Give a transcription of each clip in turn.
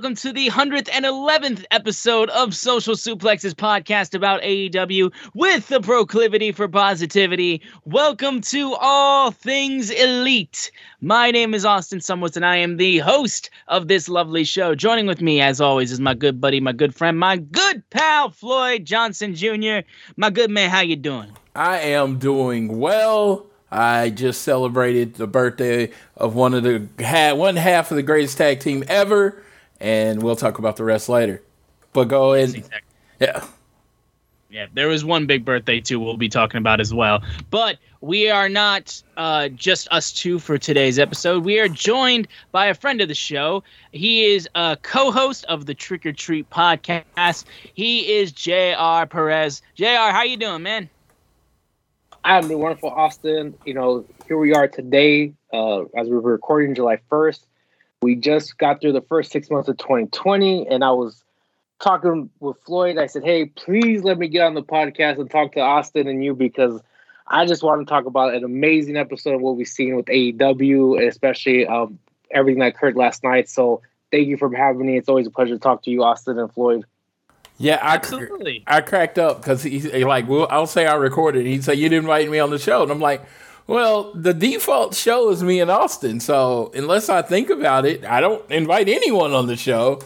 Welcome to the 111th episode of Social Suplexes podcast about AEW with the proclivity for positivity. Welcome to All Things Elite. My name is Austin Sumwoods, and I am the host of this lovely show. Joining with me, as always, is my good buddy, my good friend, my good pal, Floyd Johnson Jr. My good man, how you doing? I am doing well. I just celebrated the birthday of one of the one half of the greatest tag team ever, and we'll talk about the rest later. But go ahead. Yeah. Yeah, there was one big birthday too. We'll be talking about as well. But we are not uh, just us two for today's episode. We are joined by a friend of the show. He is a co-host of the Trick or Treat podcast. He is Jr. Perez. Jr. How you doing, man? I'm doing wonderful, Austin. You know, here we are today, uh, as we're recording July 1st. We just got through the first six months of 2020, and I was talking with Floyd. I said, Hey, please let me get on the podcast and talk to Austin and you because I just want to talk about an amazing episode of what we've seen with AEW, especially um, everything that occurred last night. So, thank you for having me. It's always a pleasure to talk to you, Austin and Floyd. Yeah, I, Absolutely. I cracked up because he's he like, well, I'll say I recorded. He said, You didn't invite me on the show. And I'm like, Well, the default show is me and Austin. So unless I think about it, I don't invite anyone on the show.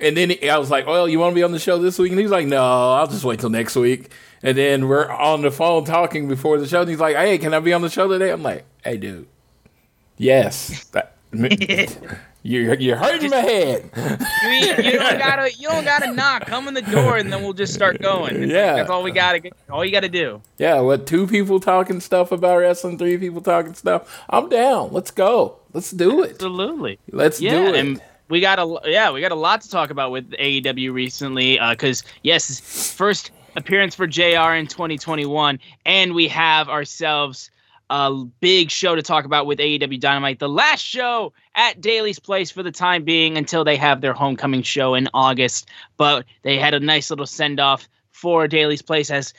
And then I was like, Well, you want to be on the show this week? And he's like, No, I'll just wait till next week. And then we're on the phone talking before the show. And he's like, Hey, can I be on the show today? I'm like, Hey, dude. Yes. You're, you're hurting my head. You, you don't gotta you don't gotta knock. Come in the door and then we'll just start going. It's like, Yeah. that's all we gotta all you gotta do. Yeah, what two people talking stuff about wrestling, three people talking stuff. I'm down. Let's go. Let's do it. Absolutely. Let's yeah, do it. and we got a yeah, we got a lot to talk about with AEW recently. Uh, because yes, first appearance for Jr. in 2021, and we have ourselves a big show to talk about with AEW Dynamite. The last show at Daily's Place for the time being until they have their homecoming show in August. But they had a nice little send off for Daily's Place as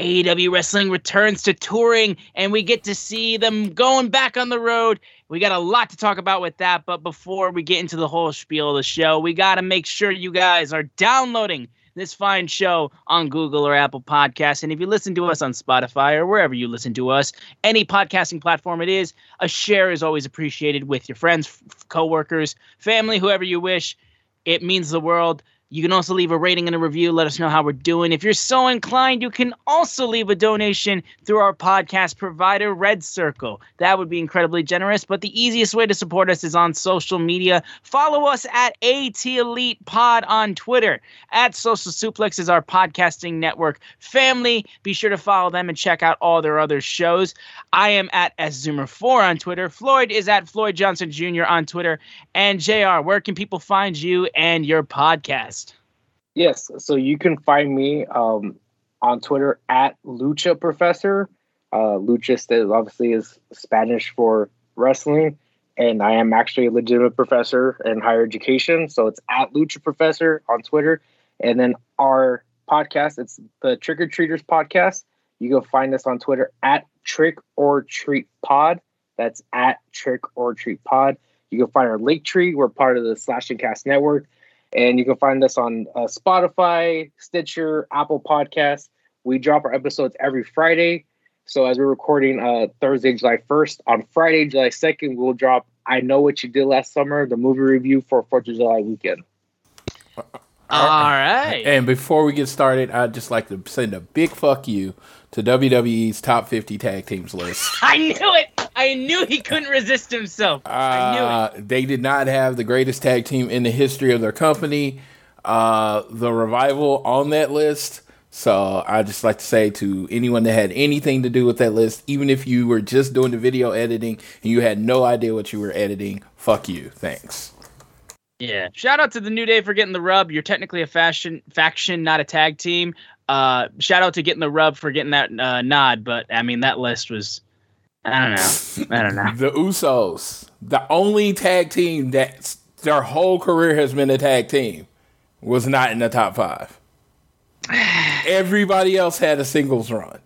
AEW Wrestling returns to touring, and we get to see them going back on the road. We got a lot to talk about with that, but before we get into the whole spiel of the show, we got to make sure you guys are downloading this fine show on Google or Apple Podcasts. And if you listen to us on Spotify or wherever you listen to us, any podcasting platform it is, a share is always appreciated with your friends, f- coworkers, family, whoever you wish. It means the world. You can also leave a rating and a review. Let us know how we're doing. If you're so inclined, you can also leave a donation through our podcast provider, Red Circle. That would be incredibly generous. But the easiest way to support us is on social media. Follow us at AT Elite Pod on Twitter. At Social Suplex is our podcasting network family. Be sure to follow them and check out all their other shows. I am at SZoomer4 on Twitter. Floyd is at Floyd Johnson Jr. on Twitter. And JR, where can people find you and your podcast? Yes, so you can find me um, on Twitter at Lucha Professor. Uh, Lucha is obviously is Spanish for wrestling, and I am actually a legitimate professor in higher education. So it's at Lucha Professor on Twitter, and then our podcast. It's the Trick or Treaters podcast. You can find us on Twitter at Trick or Treat Pod. That's at Trick or Treat Pod. You can find our link tree. We're part of the Slash and Cast Network. And you can find us on uh, Spotify, Stitcher, Apple Podcasts. We drop our episodes every Friday. So as we're recording uh, Thursday, July 1st, on Friday, July 2nd, we'll drop I Know What You Did Last Summer, the movie review for 4th of July weekend. All right. And before we get started, I'd just like to send a big fuck you to WWE's top 50 tag teams list. I knew it. I knew he couldn't resist himself. I knew it. Uh, they did not have the greatest tag team in the history of their company. Uh, the revival on that list. So I just like to say to anyone that had anything to do with that list, even if you were just doing the video editing and you had no idea what you were editing, fuck you. Thanks. Yeah. Shout out to the New Day for getting the rub. You're technically a fashion faction, not a tag team. Uh, shout out to getting the rub for getting that uh, nod, but I mean that list was I don't know. I don't know. The Usos, the only tag team that their whole career has been a tag team, was not in the top five. Everybody else had a singles run.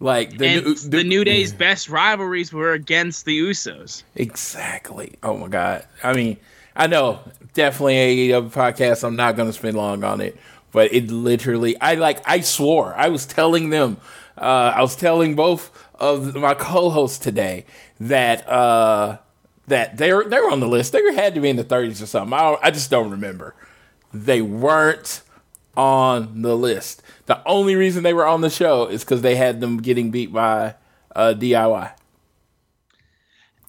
Like the, new, the New Day's best rivalries were against the Usos. Exactly. Oh my god. I mean, I know definitely a AEW podcast. I'm not going to spend long on it, but it literally. I like. I swore. I was telling them. Uh, I was telling both of my co-hosts today that uh, that they were they're on the list. They had to be in the 30s or something. I don't, I just don't remember. They weren't on the list. The only reason they were on the show is because they had them getting beat by uh, DIY.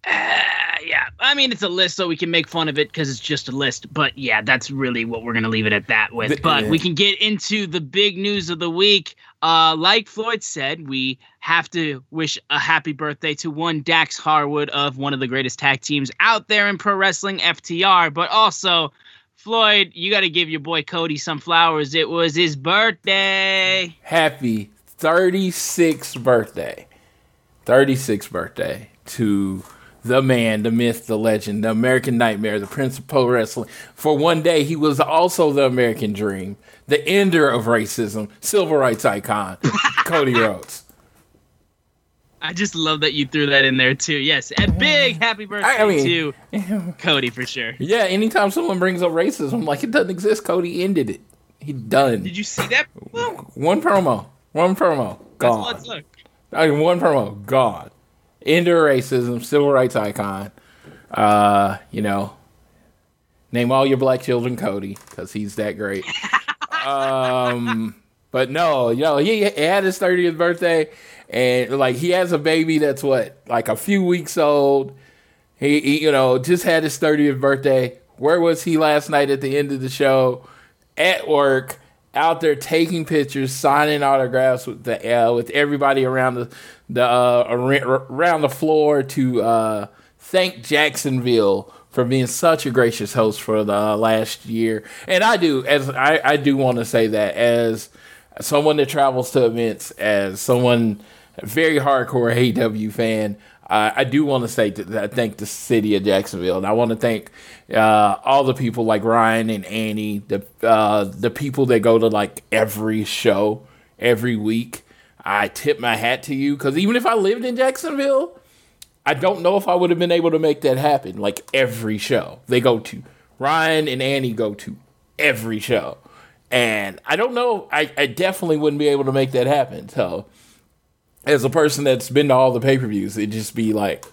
Uh, yeah, I mean it's a list, so we can make fun of it because it's just a list. But yeah, that's really what we're gonna leave it at that with. The- but yeah. we can get into the big news of the week. Uh, like Floyd said, we have to wish a happy birthday to one Dax Harwood of one of the greatest tag teams out there in pro wrestling, FTR. But also, Floyd, you got to give your boy Cody some flowers. It was his birthday. happy 36th birthday. 36th birthday to the man, the myth, the legend, the American Nightmare, the Prince of Pro Wrestling. For one day, he was also the American Dream, the ender of racism, civil rights icon, Cody Rhodes. I just love that you threw that in there too. Yes, a big happy birthday I mean- to Cody for sure. Yeah, anytime someone brings up racism, I'm like, it doesn't exist. Cody ended it. He done. Did you see that? One promo. One promo. Gone. I mean, one promo gone. Ender racism, civil rights icon. Uh, you know, name all your black children Cody because he's that great. um, but no, you know, he, he had his thirtieth birthday, and like he has a baby that's what like a few weeks old. He, he you know, just had his thirtieth birthday. Where was he last night at the end of the show? At work out there taking pictures, signing autographs with the uh, with everybody around the the uh, around the floor to uh, thank Jacksonville for being such a gracious host for the uh, last year. And I do as I, I do want to say that as someone that travels to events, as someone very hardcore AEW fan. Uh, I do want to say that I thank the city of Jacksonville, and I want to thank uh, all the people like Ryan and Annie, the uh, the people that go to like every show every week. I tip my hat to you because even if I lived in Jacksonville, I don't know if I would have been able to make that happen. Like every show they go to, Ryan and Annie go to every show, and I don't know. I, I definitely wouldn't be able to make that happen. So as a person that's been to all the pay per views, it just be like,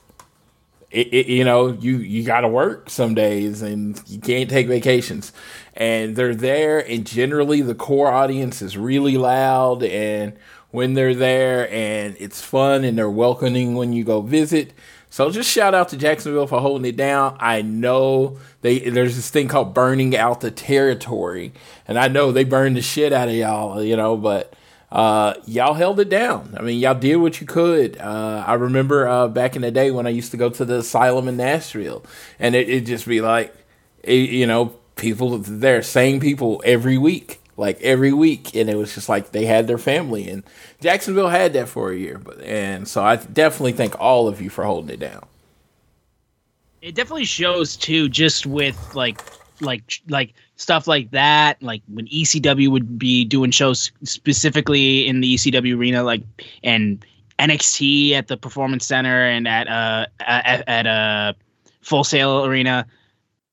it, it, you know, you you got to work some days and you can't take vacations, and they're there, and generally the core audience is really loud, and when they're there, and it's fun, and they're welcoming when you go visit. So just shout out to Jacksonville for holding it down. I know they there's this thing called burning out the territory, and I know they burned the shit out of y'all, you know, but uh, y'all held it down. I mean, y'all did what you could. Uh, I remember uh, back in the day when I used to go to the asylum in Nashville, and it would just be like, it, you know, people there, same people every week, like every week, and it was just like they had their family, and Jacksonville had that for a year. But and so I definitely thank all of you for holding it down. It definitely shows too, just with like like like stuff like that like when ecw would be doing shows specifically in the ecw arena like and NXT at the Performance Center and at uh at, at uh Full Sail Arena,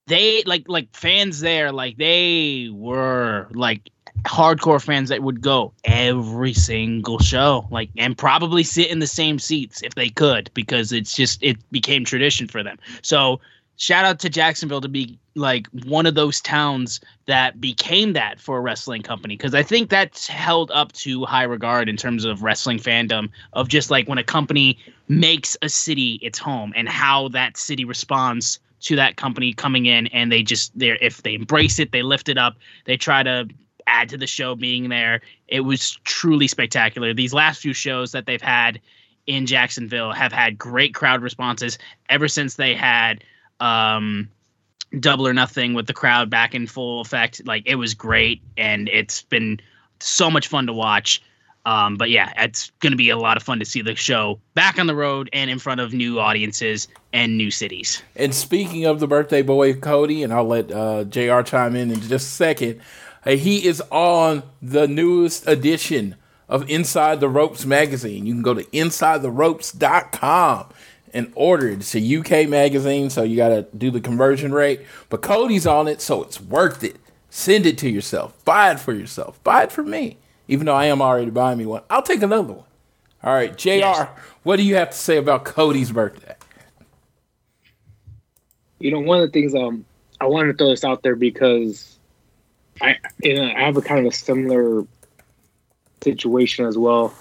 they like like fans there like they were like hardcore fans that would go every single show like and probably sit in the same seats if they could because it's just it became tradition for them. So shout out to jacksonville to be like one of those towns that became that for a wrestling company because i think that's held up to high regard in terms of wrestling fandom of just like when a company makes a city its home and how that city responds to that company coming in and they just they if they embrace it they lift it up they try to add to the show being there. It was truly spectacular. These last few shows that they've had in jacksonville have had great crowd responses ever since they had um double or nothing with the crowd back in full effect like it was great and it's been so much fun to watch um, but yeah, it's going to be a lot of fun to see the show back on the road and in front of new audiences and new cities. And speaking of the birthday boy Cody, and I'll let uh, Jr. chime in in just a second. He is on the newest edition of Inside the Ropes magazine. You can go to InsideTheRopes.com and order it. It's a UK magazine, so you got to do the conversion rate. But Cody's on it, so it's worth it. Send it to yourself. Buy it for yourself. Buy it for me even though I am already buying me one. I'll take another one. All right, JR, yes. what do you have to say about Cody's birthday? You know, one of the things um I wanted to throw this out there because I you know, I have a kind of a similar situation as well.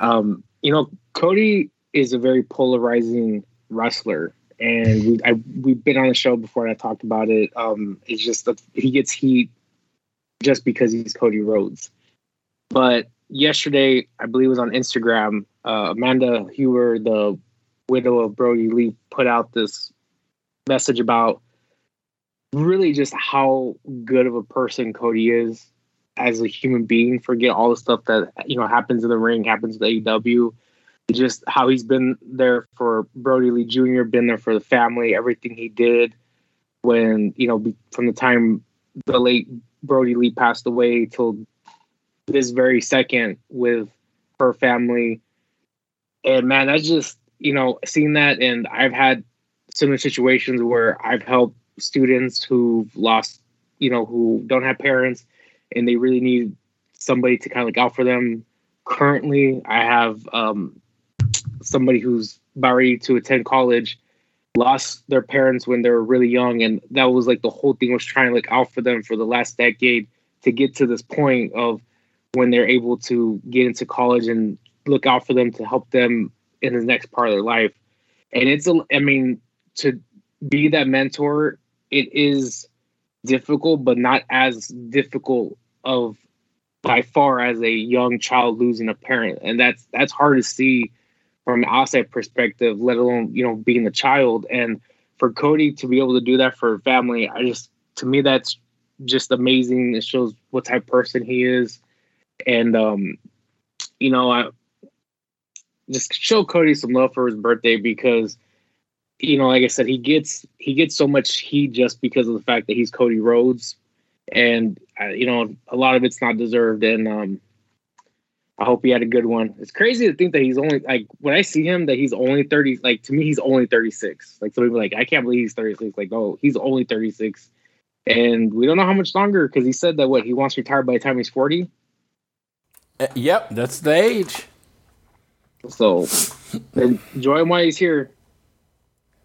Um, you know, Cody is a very polarizing wrestler, and we I, we've been on the show before and I talked about it. Um, it's just that he gets heat just because he's Cody Rhodes. But yesterday, I believe it was on Instagram, uh, Amanda Huber, the widow of Brodie Lee, put out this message about really just how good of a person Cody is as a human being. Forget all the stuff that you know happens in the ring, happens with AEW. Just how he's been there for Brodie Lee Jr., been there for the family, everything he did when you know from the time the late Brodie Lee passed away till this very second with her family. And man, that's just, you know, seeing that. And I've had similar situations where I've helped students who've lost, you know, who don't have parents and they really need somebody to kind of look out for them. Currently, I have um, somebody who's ready to attend college lost their parents when they were really young and that was like the whole thing was trying to look out for them for the last decade to get to this point of when they're able to get into college and look out for them to help them in the next part of their life. And it's, a, I mean, to be that mentor, it is difficult, but not as difficult of by far as a young child losing a parent. And that's, that's hard to see from an outside perspective, let alone, you know, being a child. And for Cody to be able to do that for family, I just, to me, that's just amazing. It shows what type of person he is and um, you know, I just show Cody some love for his birthday because, you know, like I said, he gets he gets so much heat just because of the fact that he's Cody Rhodes, and uh, you know, a lot of it's not deserved. And um, I hope he had a good one. It's crazy to think that he's only like when I see him that he's only thirty. Like to me, he's only thirty six. Like some people like I can't believe he's thirty six. Like oh, he's only thirty six, and we don't know how much longer because he said that what he wants to retire by the time he's forty. Uh, yep, that's the age. So enjoy him while he's here.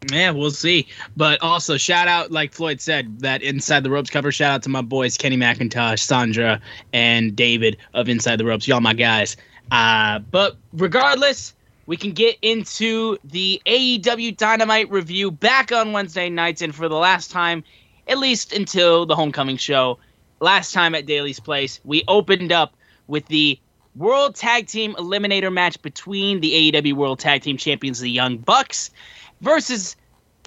Yeah, we'll see. But also, shout out, like Floyd said, that Inside the Ropes cover. Shout out to my boys, Kenny McIntosh, Sandra, and David of Inside the Ropes. Y'all, my guys. Uh, but regardless, we can get into the AEW Dynamite review back on Wednesday nights. And for the last time, at least until the homecoming show, last time at Daily's Place, we opened up with the World Tag Team Eliminator match between the AEW World Tag Team Champions, the Young Bucks, versus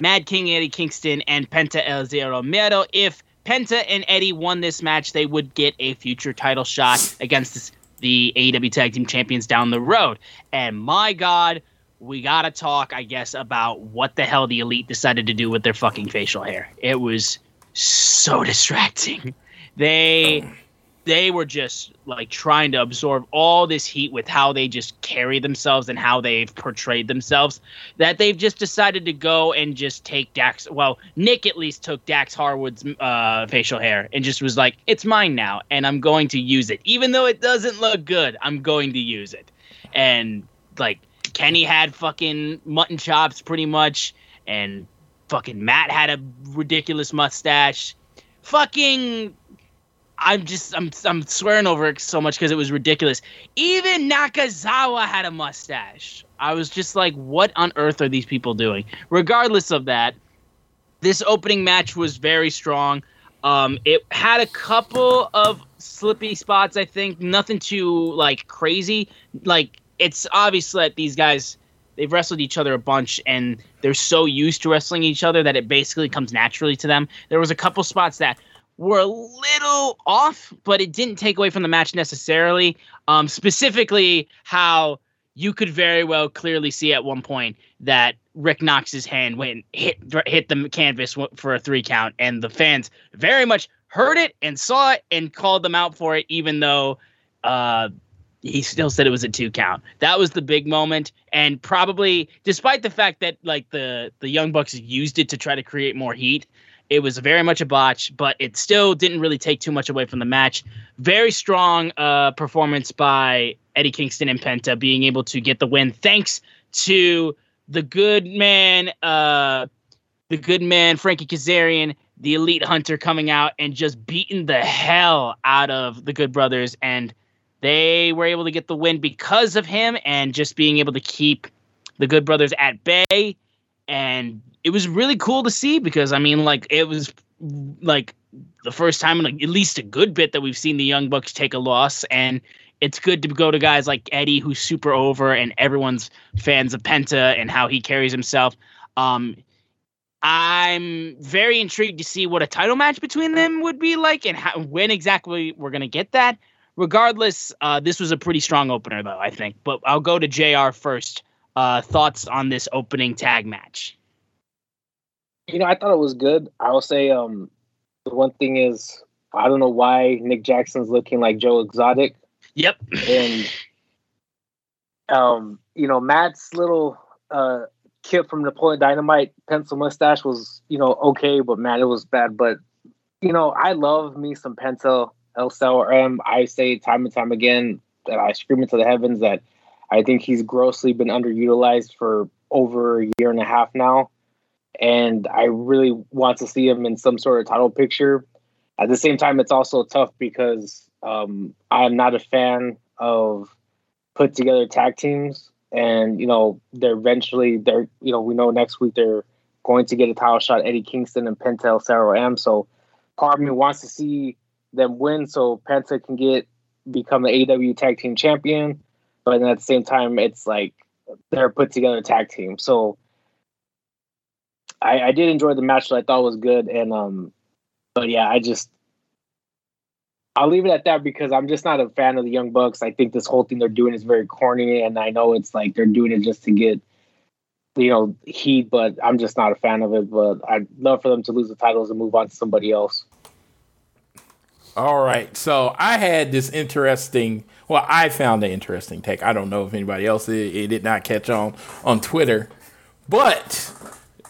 Mad King Eddie Kingston and Penta El Zero Miedo. If Penta and Eddie won this match, they would get a future title shot against the AEW Tag Team Champions down the road. And my God, we gotta talk, I guess, about what the hell the Elite decided to do with their fucking facial hair. It was so distracting. They oh. They were just like trying to absorb all this heat with how they just carry themselves and how they've portrayed themselves that they've just decided to go and just take Dax. Well, Nick at least took Dax Harwood's uh, facial hair and just was like, "It's mine now, and I'm going to use it, even though it doesn't look good. I'm going to use it." And like Kenny had fucking mutton chops pretty much, and fucking Matt had a ridiculous mustache. Fucking I'm just I'm I'm swearing over it so much because it was ridiculous. Even Nakazawa had a mustache. I was just like, what on earth are these people doing? Regardless of that, this opening match was very strong. Um, it had a couple of slippy spots. I think nothing too like crazy. Like it's obvious that these guys they've wrestled each other a bunch and they're so used to wrestling each other that it basically comes naturally to them. There was a couple spots that were a little off, but it didn't take away from the match necessarily. Um, specifically, how you could very well clearly see at one point that Rick Knox's hand went hit hit the canvas for a three count, and the fans very much heard it and saw it and called them out for it, even though uh, he still said it was a two count. That was the big moment, and probably despite the fact that like the the Young Bucks used it to try to create more heat, it was very much a botch, but it still didn't really take too much away from the match. Very strong uh, performance by Eddie Kingston and Penta being able to get the win thanks to the good man, uh, the good man Frankie Kazarian, the elite hunter coming out and just beating the hell out of the Good Brothers, and they were able to get the win because of him and just being able to keep the Good Brothers at bay and it was really cool to see because I mean, like it was like the first time in at least a good bit that we've seen the Young Bucks take a loss, and it's good to go to guys like Eddie, who's super over, and everyone's fans of Penta and how he carries himself. Um, I'm very intrigued to see what a title match between them would be like and how, when exactly we're gonna get that. Regardless, uh, this was a pretty strong opener, though I think. But I'll go to Jr. first. Uh, thoughts on this opening tag match? You know, I thought it was good. I will say, um, the one thing is, I don't know why Nick Jackson's looking like Joe Exotic. Yep. And, um, you know, Matt's little uh kid from Napoleon Dynamite pencil mustache was, you know, okay, but man, it was bad. But you know, I love me some pencil El Cell I say time and time again that I scream into the heavens that I think he's grossly been underutilized for over a year and a half now and I really want to see him in some sort of title picture. At the same time, it's also tough because um, I'm not a fan of put together tag teams, and you know they're eventually they're you know we know next week they're going to get a title shot Eddie Kingston and Penta El Zero M. So part of me wants to see them win so Penta can get become the AW tag team champion, but then at the same time it's like they're put together tag team. So I, I did enjoy the match that I thought was good, and um, but yeah, I just I'll leave it at that because I'm just not a fan of the Young Bucks. I think this whole thing they're doing is very corny, and I know it's like they're doing it just to get you know heat, but I'm just not a fan of it. But I'd love for them to lose the titles and move on to somebody else. All right, so I had this interesting. Well, I found an interesting take. I don't know if anybody else did. It did not catch on on Twitter, but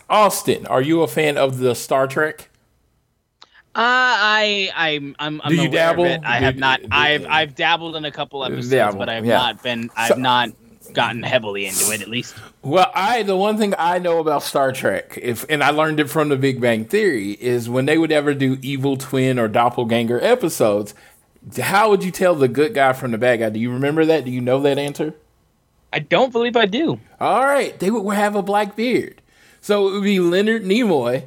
Austin, are you a fan of the Star Trek? Uh, I I'm I'm, I'm Do you dabble? I have not. I've I've dabbled in a couple episodes, Dabble, but I've yeah. not been. I've So- not gotten heavily into it. At least. Well, I the one thing I know about Star Trek, if and I learned it from the Big Bang Theory, is when they would ever do evil twin or doppelganger episodes, how would you tell the good guy from the bad guy? Do you remember that? Do you know that answer? I don't believe I do. All right, they would have a black beard. So it would be Leonard Nimoy.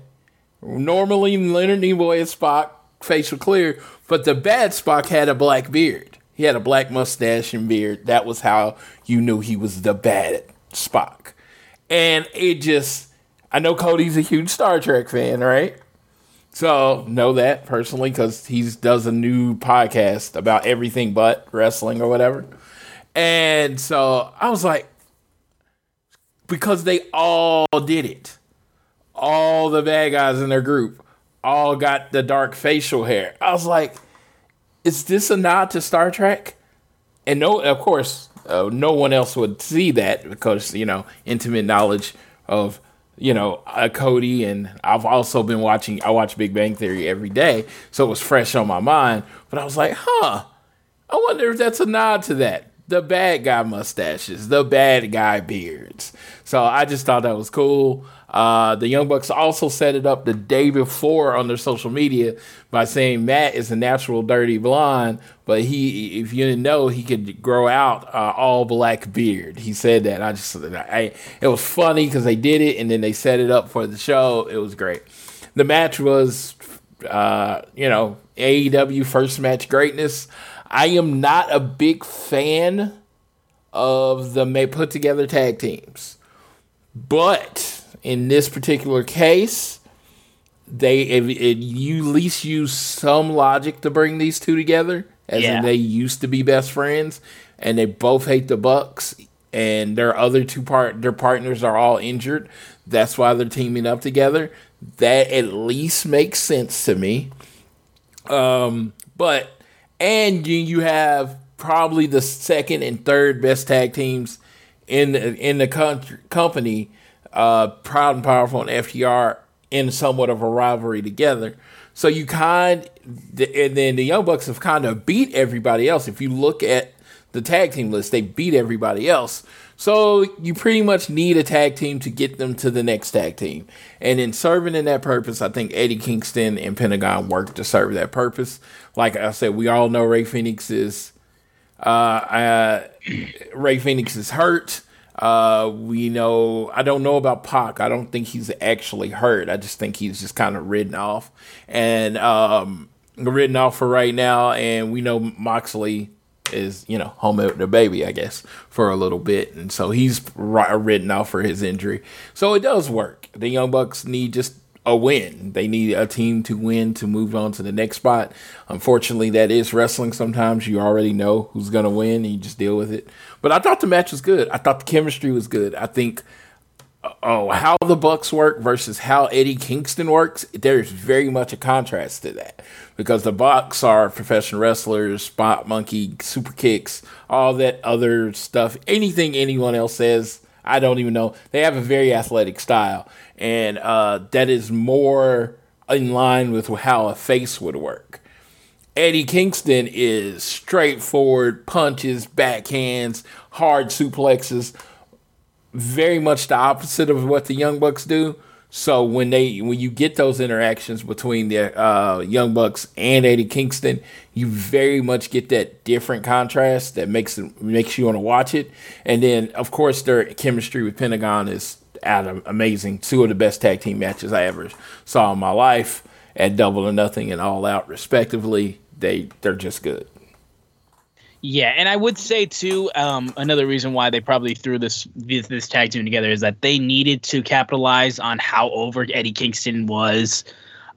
Normally, Leonard Nimoy is Spock, facial clear, but the bad Spock had a black beard. He had a black mustache and beard. That was how you knew he was the bad Spock. And it just, I know Cody's a huge Star Trek fan, right? So know that personally because he does a new podcast about everything but wrestling or whatever. And so I was like, because they all did it. All the bad guys in their group all got the dark facial hair. I was like, is this a nod to Star Trek? And no, of course, uh, no one else would see that because you know intimate knowledge of you know uh, Cody and I've also been watching. I watch Big Bang Theory every day, so it was fresh on my mind. But I was like, huh, I wonder if that's a nod to that. The bad guy mustaches, the bad guy beards. So I just thought that was cool. Uh, the Young Bucks also set it up the day before on their social media by saying Matt is a natural dirty blonde, but he, if you didn't know, he could grow out uh, all black beard. He said that. I just, I, it was funny because they did it and then they set it up for the show. It was great. The match was, uh, you know, AEW first match greatness. I am not a big fan of the may put together tag teams, but in this particular case, they if, if you at least use some logic to bring these two together, as yeah. in they used to be best friends, and they both hate the Bucks, and their other two part their partners are all injured. That's why they're teaming up together. That at least makes sense to me. Um, but and you, have probably the second and third best tag teams in the, in the country, company uh, Proud and Powerful and FTR in somewhat of a rivalry together. So you kind, and then the Young Bucks have kind of beat everybody else. If you look at the tag team list, they beat everybody else. So you pretty much need a tag team to get them to the next tag team. And in serving in that purpose, I think Eddie Kingston and Pentagon work to serve that purpose. Like I said, we all know Rey Fenix is uh, uh, Rey Fenix is hurt. Uh, we know I don't know about Pac. I don't think he's actually hurt. I just think he's just kind of ridden off and um, ridden off for right now. And we know Moxley is you know home with the baby, I guess, for a little bit, and so he's ridden off for his injury. So it does work. The Young Bucks need just a win. They need a team to win to move on to the next spot. Unfortunately, that is wrestling. Sometimes you already know who's going to win and you just deal with it. But I thought the match was good. I thought the chemistry was good. I think oh how the Bucks work versus how Eddie Kingston works, there's very much a contrast to that because the Bucks are professional wrestlers, spot monkey, super kicks, all that other stuff. Anything anyone else says, I don't even know. They have a very athletic style and uh, that is more in line with how a face would work. Eddie Kingston is straightforward punches, backhands, hard suplexes, very much the opposite of what the Young Bucks do. So when they when you get those interactions between the uh, Young Bucks and Eddie Kingston, you very much get that different contrast that makes it makes you want to watch it. And then of course their chemistry with Pentagon is out of amazing. Two of the best tag team matches I ever saw in my life at Double or Nothing and All Out, respectively. They they're just good. Yeah, and I would say too, um, another reason why they probably threw this, this this tag team together is that they needed to capitalize on how over Eddie Kingston was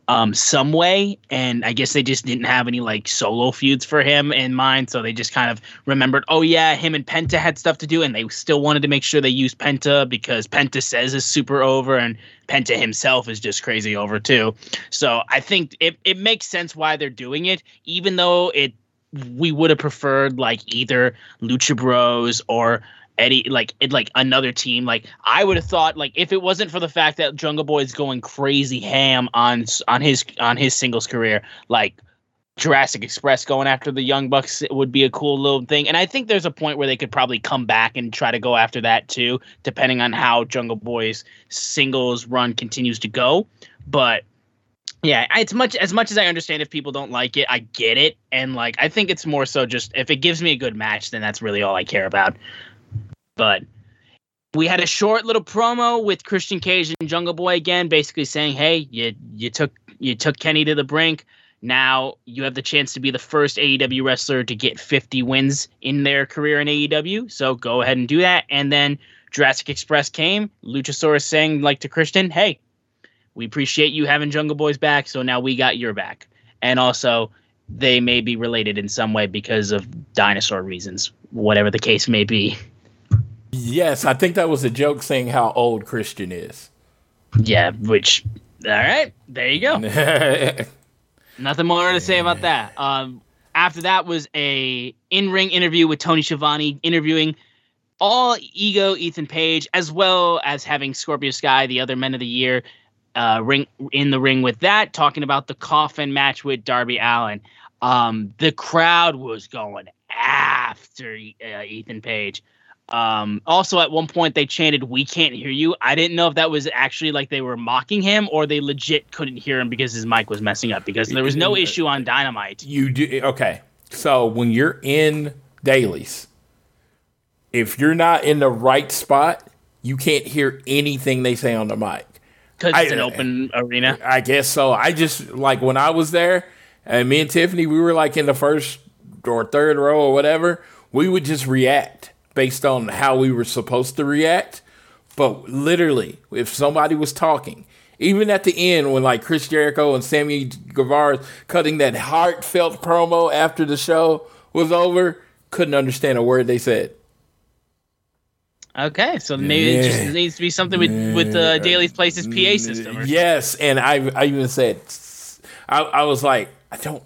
um, some way. And I guess they just didn't have any like solo feuds for him in mind. So they just kind of remembered, oh, yeah, him and Penta had stuff to do. And they still wanted to make sure they used Penta because Penta says is super over and Penta himself is just crazy over too. So I think it, it makes sense why they're doing it, even though it we would have preferred like either Lucha Bros or Eddie like it like another team. Like I would have thought like if it wasn't for the fact that Jungle Boy is going crazy ham on on his on his singles career, like Jurassic Express going after the Young Bucks would be a cool little thing. And I think there's a point where they could probably come back and try to go after that too, depending on how Jungle Boy's singles run continues to go. But yeah, it's much as much as I understand if people don't like it, I get it. And like I think it's more so just if it gives me a good match, then that's really all I care about. But we had a short little promo with Christian Cage and Jungle Boy again, basically saying, "Hey, you you took you took Kenny to the brink. Now you have the chance to be the first AEW wrestler to get 50 wins in their career in AEW. So go ahead and do that." And then Jurassic Express came. Luchasaurus saying like to Christian, "Hey, we appreciate you having Jungle Boy's back. So now we got your back." And also, they may be related in some way because of dinosaur reasons, whatever the case may be. Yes, I think that was a joke saying how old Christian is. Yeah, which all right, there you go. Nothing more to say about that. Um, after that was a in-ring interview with Tony Schiavone interviewing all ego Ethan Page, as well as having Scorpio Sky, the other men of the year, uh, ring in the ring with that, talking about the coffin match with Darby Allin. Um, the crowd was going after uh, Ethan Page. Um, also, at one point, they chanted, We can't hear you. I didn't know if that was actually like they were mocking him or they legit couldn't hear him because his mic was messing up because there was no issue on Dynamite. You do okay. So when you're in dailies, if you're not in the right spot, you can't hear anything they say on the mic. Because it's an open arena. I guess so. I just like when I was there, and me and Tiffany, we were like in the first or third row or whatever. We would just react based on how we were supposed to react. But literally, if somebody was talking, even at the end when like Chris Jericho and Sammy Guevara cutting that heartfelt promo after the show was over, couldn't understand a word they said. Okay, so maybe yeah. it just needs to be something with yeah. with uh, Daily's Place's PA system. yes, and I I even said I, I was like I don't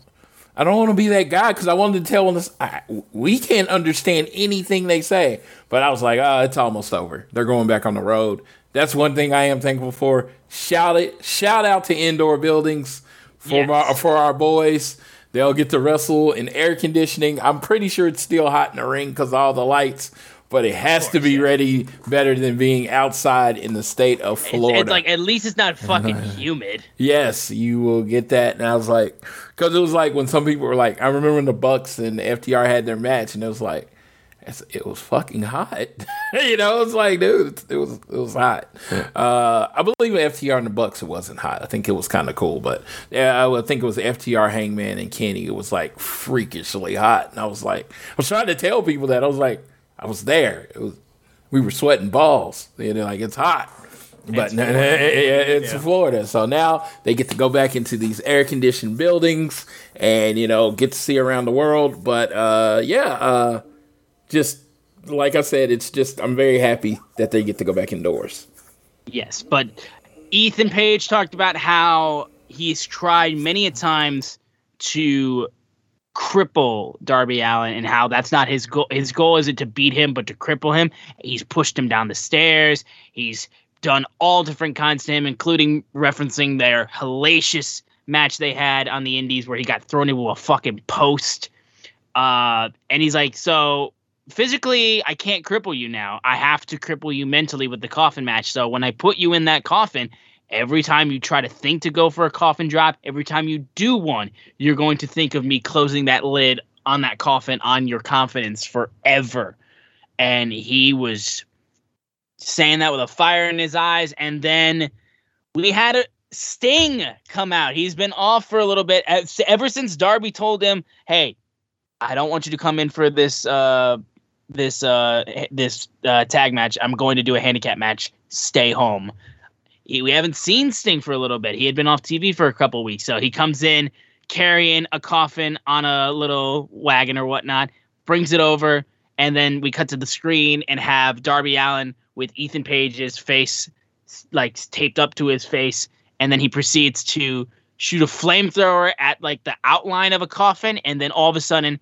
I don't want to be that guy because I wanted to tell them this. I, we can't understand anything they say, but I was like, oh, it's almost over. They're going back on the road. That's one thing I am thankful for. Shout it, shout out to indoor buildings for yes. my, for our boys. They'll get to wrestle in air conditioning. I'm pretty sure it's still hot in the ring because all the lights but it has course, to be yeah. ready better than being outside in the state of Florida. It's, it's like at least it's not fucking humid. Yes, you will get that. And I was like, because it was like when some people were like, I remember when the Bucks and the FTR had their match, and it was like, it was fucking hot. you know, it was like, dude, it was it was hot. Uh, I believe FTR and the Bucks it wasn't hot. I think it was kind of cool, but yeah, I think it was FTR, Hangman, and Kenny. It was like freakishly hot, and I was like, I was trying to tell people that I was like I was there. It was we were sweating balls. You know, like it's hot. But it's, Florida. it's yeah. Florida. So now they get to go back into these air conditioned buildings and, you know, get to see around the world. But uh, yeah, uh, just like I said, it's just, I'm very happy that they get to go back indoors. Yes. But Ethan Page talked about how he's tried many a times to cripple Darby Allin and how that's not his goal. His goal isn't to beat him, but to cripple him. He's pushed him down the stairs. He's done all different kinds to him, including referencing their hellacious match they had on the Indies where he got thrown into a fucking post. Uh, and he's like, so physically, I can't cripple you now. I have to cripple you mentally with the coffin match. So when I put you in that coffin, Every time you try to think to go for a coffin drop, every time you do one, you're going to think of me closing that lid on that coffin on your confidence forever. And he was saying that with a fire in his eyes. And then we had a Sting come out. He's been off for a little bit ever since Darby told him, "Hey, I don't want you to come in for this uh this uh this uh tag match. I'm going to do a handicap match. Stay home." He, we haven't seen Sting for a little bit. He had been off TV for a couple weeks, so he comes in carrying a coffin on a little wagon or whatnot, brings it over, and then we cut to the screen and have Darby Allin with Ethan Page's face like taped up to his face, and then he proceeds to shoot a flamethrower at like the outline of a coffin, and then all of a sudden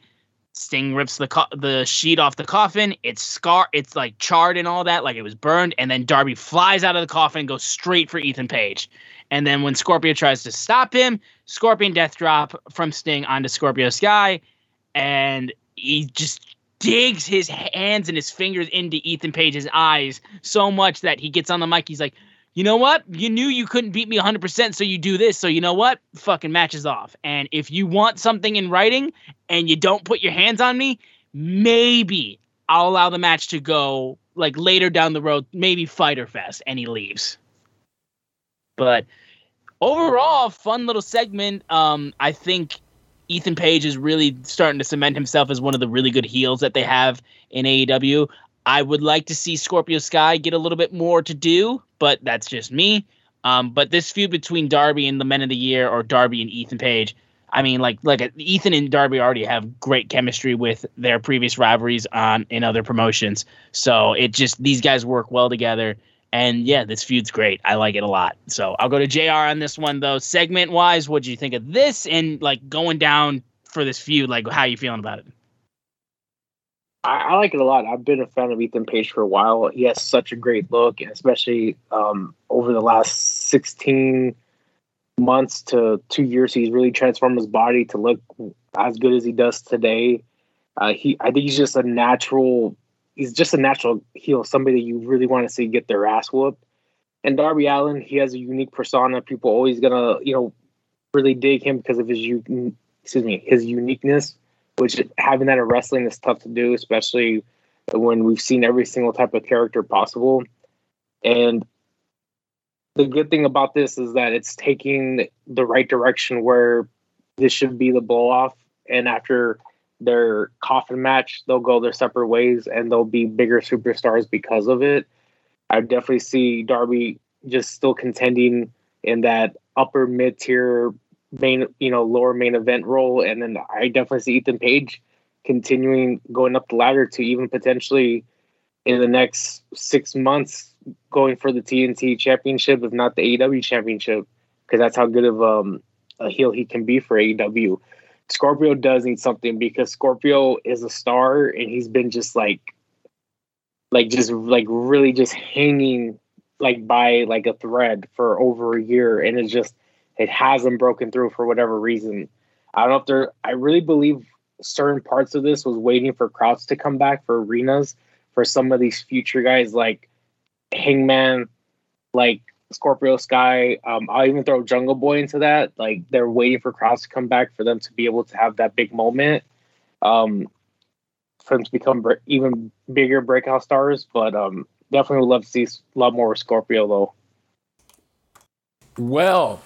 Sting rips the co- the sheet off the coffin. It's scar. It's like charred and all that, like it was burned. And then Darby flies out of the coffin and goes straight for Ethan Page. And then when Scorpio tries to stop him, Scorpion death drop from Sting onto Scorpio Sky, and he just digs his hands and his fingers into Ethan Page's eyes so much that he gets on the mic. He's like, you know what? You knew you couldn't beat me 100%, so you do this. So you know what? Fucking matches off. And if you want something in writing and you don't put your hands on me, maybe I'll allow the match to go like later down the road, maybe Fyter Fest, and he leaves. But overall, fun little segment. Um, I think Ethan Page is really starting to cement himself as one of the really good heels that they have in AEW. I would like to see Scorpio Sky get a little bit more to do, but that's just me. Um, but this feud between Darby and the Men of the Year, or Darby and Ethan Page, I mean, like, like Ethan and Darby already have great chemistry with their previous rivalries on in other promotions. So it just these guys work well together. And yeah, this feud's great. I like it a lot. So I'll go to JR on this one though. Segment wise, what do you think of this? And like going down for this feud. Like, how are you feeling about it? I, I, like it a lot. I've been a fan of Ethan Page for a while. He has such a great look, especially um, over the last 16 months to two years, he's really transformed his body to look as good as he does today. Uh, he, I think he's just a natural. He's just a natural heel, somebody that you really want to see get their ass whooped. And Darby Allin, he has a unique persona. People always gonna, you know, really dig him because of his, excuse me, his uniqueness which having that in wrestling is tough to do, especially when we've seen every single type of character possible. And the good thing about this is that it's taking the right direction where this should be the blow off. And after their coffin match, they'll go their separate ways and they'll be bigger superstars because of it. I definitely see Darby just still contending in that upper mid tier main, you know, lower main event role, and then I definitely see Ethan Page continuing going up the ladder to even potentially in the next six months going for the TNT Championship, if not the AEW Championship, because that's how good of um, a heel he can be for AEW. Scorpio does need something because Scorpio is a star and he's been just like, like just like really just hanging like by like a thread for over a year, and it's just it hasn't broken through for whatever reason. I don't know if there. I really believe certain parts of this was waiting for crowds to come back for arenas for some of these future guys like Hangman, like Scorpio Sky. Um, I'll even throw Jungle Boy into that. Like they're waiting for crowds to come back for them to be able to have that big moment. Um, for them to become even bigger breakout stars. But um, definitely would love to see a lot more Scorpio though. Well,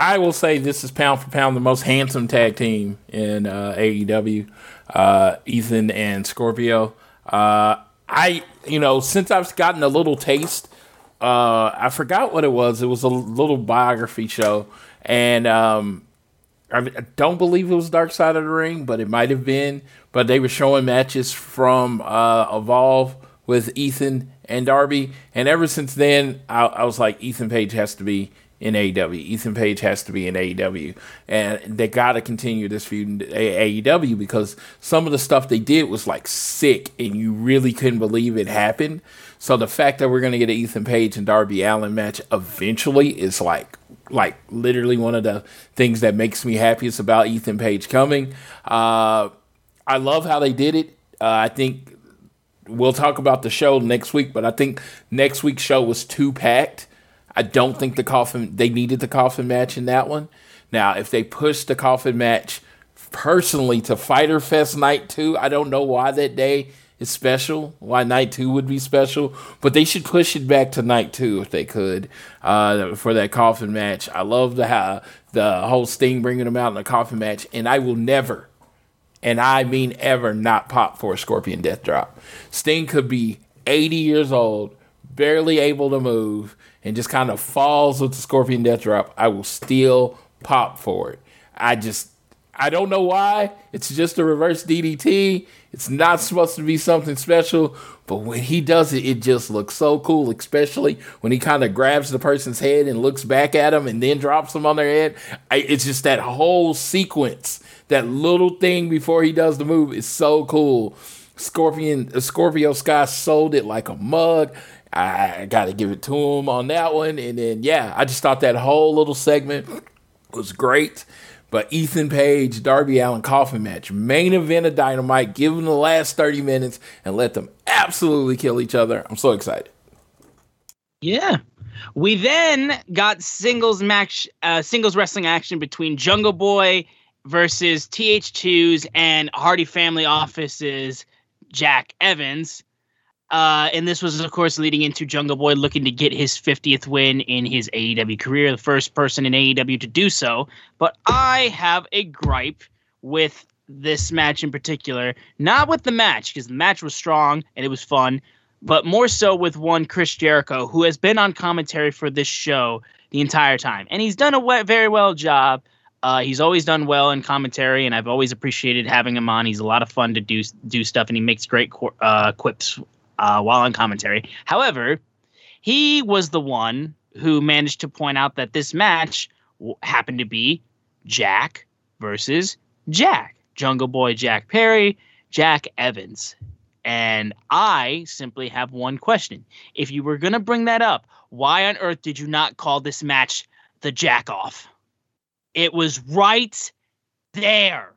I will say this is pound for pound the most handsome tag team in uh, AEW. Uh, Ethan and Scorpio. Uh, I, you know, since I've gotten a little taste, uh, I forgot what it was. It was a little biography show, and um, I don't believe it was Dark Side of the Ring, but it might have been. But they were showing matches from uh, Evolve with Ethan and Darby, and ever since then, I, I was like, Ethan Page has to be in AEW. Ethan Page has to be in AEW, and they got to continue this feud in AEW because some of the stuff they did was like sick, and you really couldn't believe it happened. So the fact that we're gonna get an Ethan Page and Darby Allin match eventually is like like literally one of the things that makes me happiest about Ethan Page coming. Uh, I love how they did it. Uh, I think we'll talk about the show next week, but I think next week's show was too packed I don't think the coffin they needed the coffin match in that one. Now, if they push the coffin match personally to Fyter Fest Night 2, I don't know why that day is special, why Night 2 would be special, but they should push it back to Night 2 if they could uh, for that coffin match. I love the, uh, the whole Sting bringing them out in a coffin match, and I will never, and I mean ever, not pop for a Scorpion Death Drop. Sting could be 80 years old, barely able to move, and just kind of falls with the Scorpion Death Drop, I will still pop for it. I just, I don't know why. It's just a reverse DDT. It's not supposed to be something special, but when he does it, it just looks so cool, especially when he kind of grabs the person's head and looks back at them and then drops them on their head. I, it's just that whole sequence, that little thing before he does the move is so cool. Scorpion, uh, Scorpio Sky sold it like a mug. I got to give it to him on that one. And then, yeah, I just thought that whole little segment was great. But Ethan Page, Darby Allin coffin match, main event of Dynamite, give them the last 30 minutes and let them absolutely kill each other. I'm so excited. Yeah. We then got singles match, uh, singles wrestling action between Jungle Boy versus TH2's and Hardy Family Office's Jack Evans. Uh, and this was, of course, leading into Jungle Boy looking to get his 50th win in his AEW career, the first person in AEW to do so. But I have a gripe with this match in particular, not with the match, because the match was strong and it was fun, but more so with one Chris Jericho, who has been on commentary for this show the entire time. And he's done a very well job. Uh, he's always done well in commentary, and I've always appreciated having him on. He's a lot of fun to do do stuff, and he makes great uh, quips uh, while on commentary. However, he was the one who managed to point out that this match happened to be Jack versus Jack. Jungle Boy Jack Perry, Jack Evans. And I simply have one question. If you were going to bring that up, why on earth did you not call this match the Jack Off? It was right there.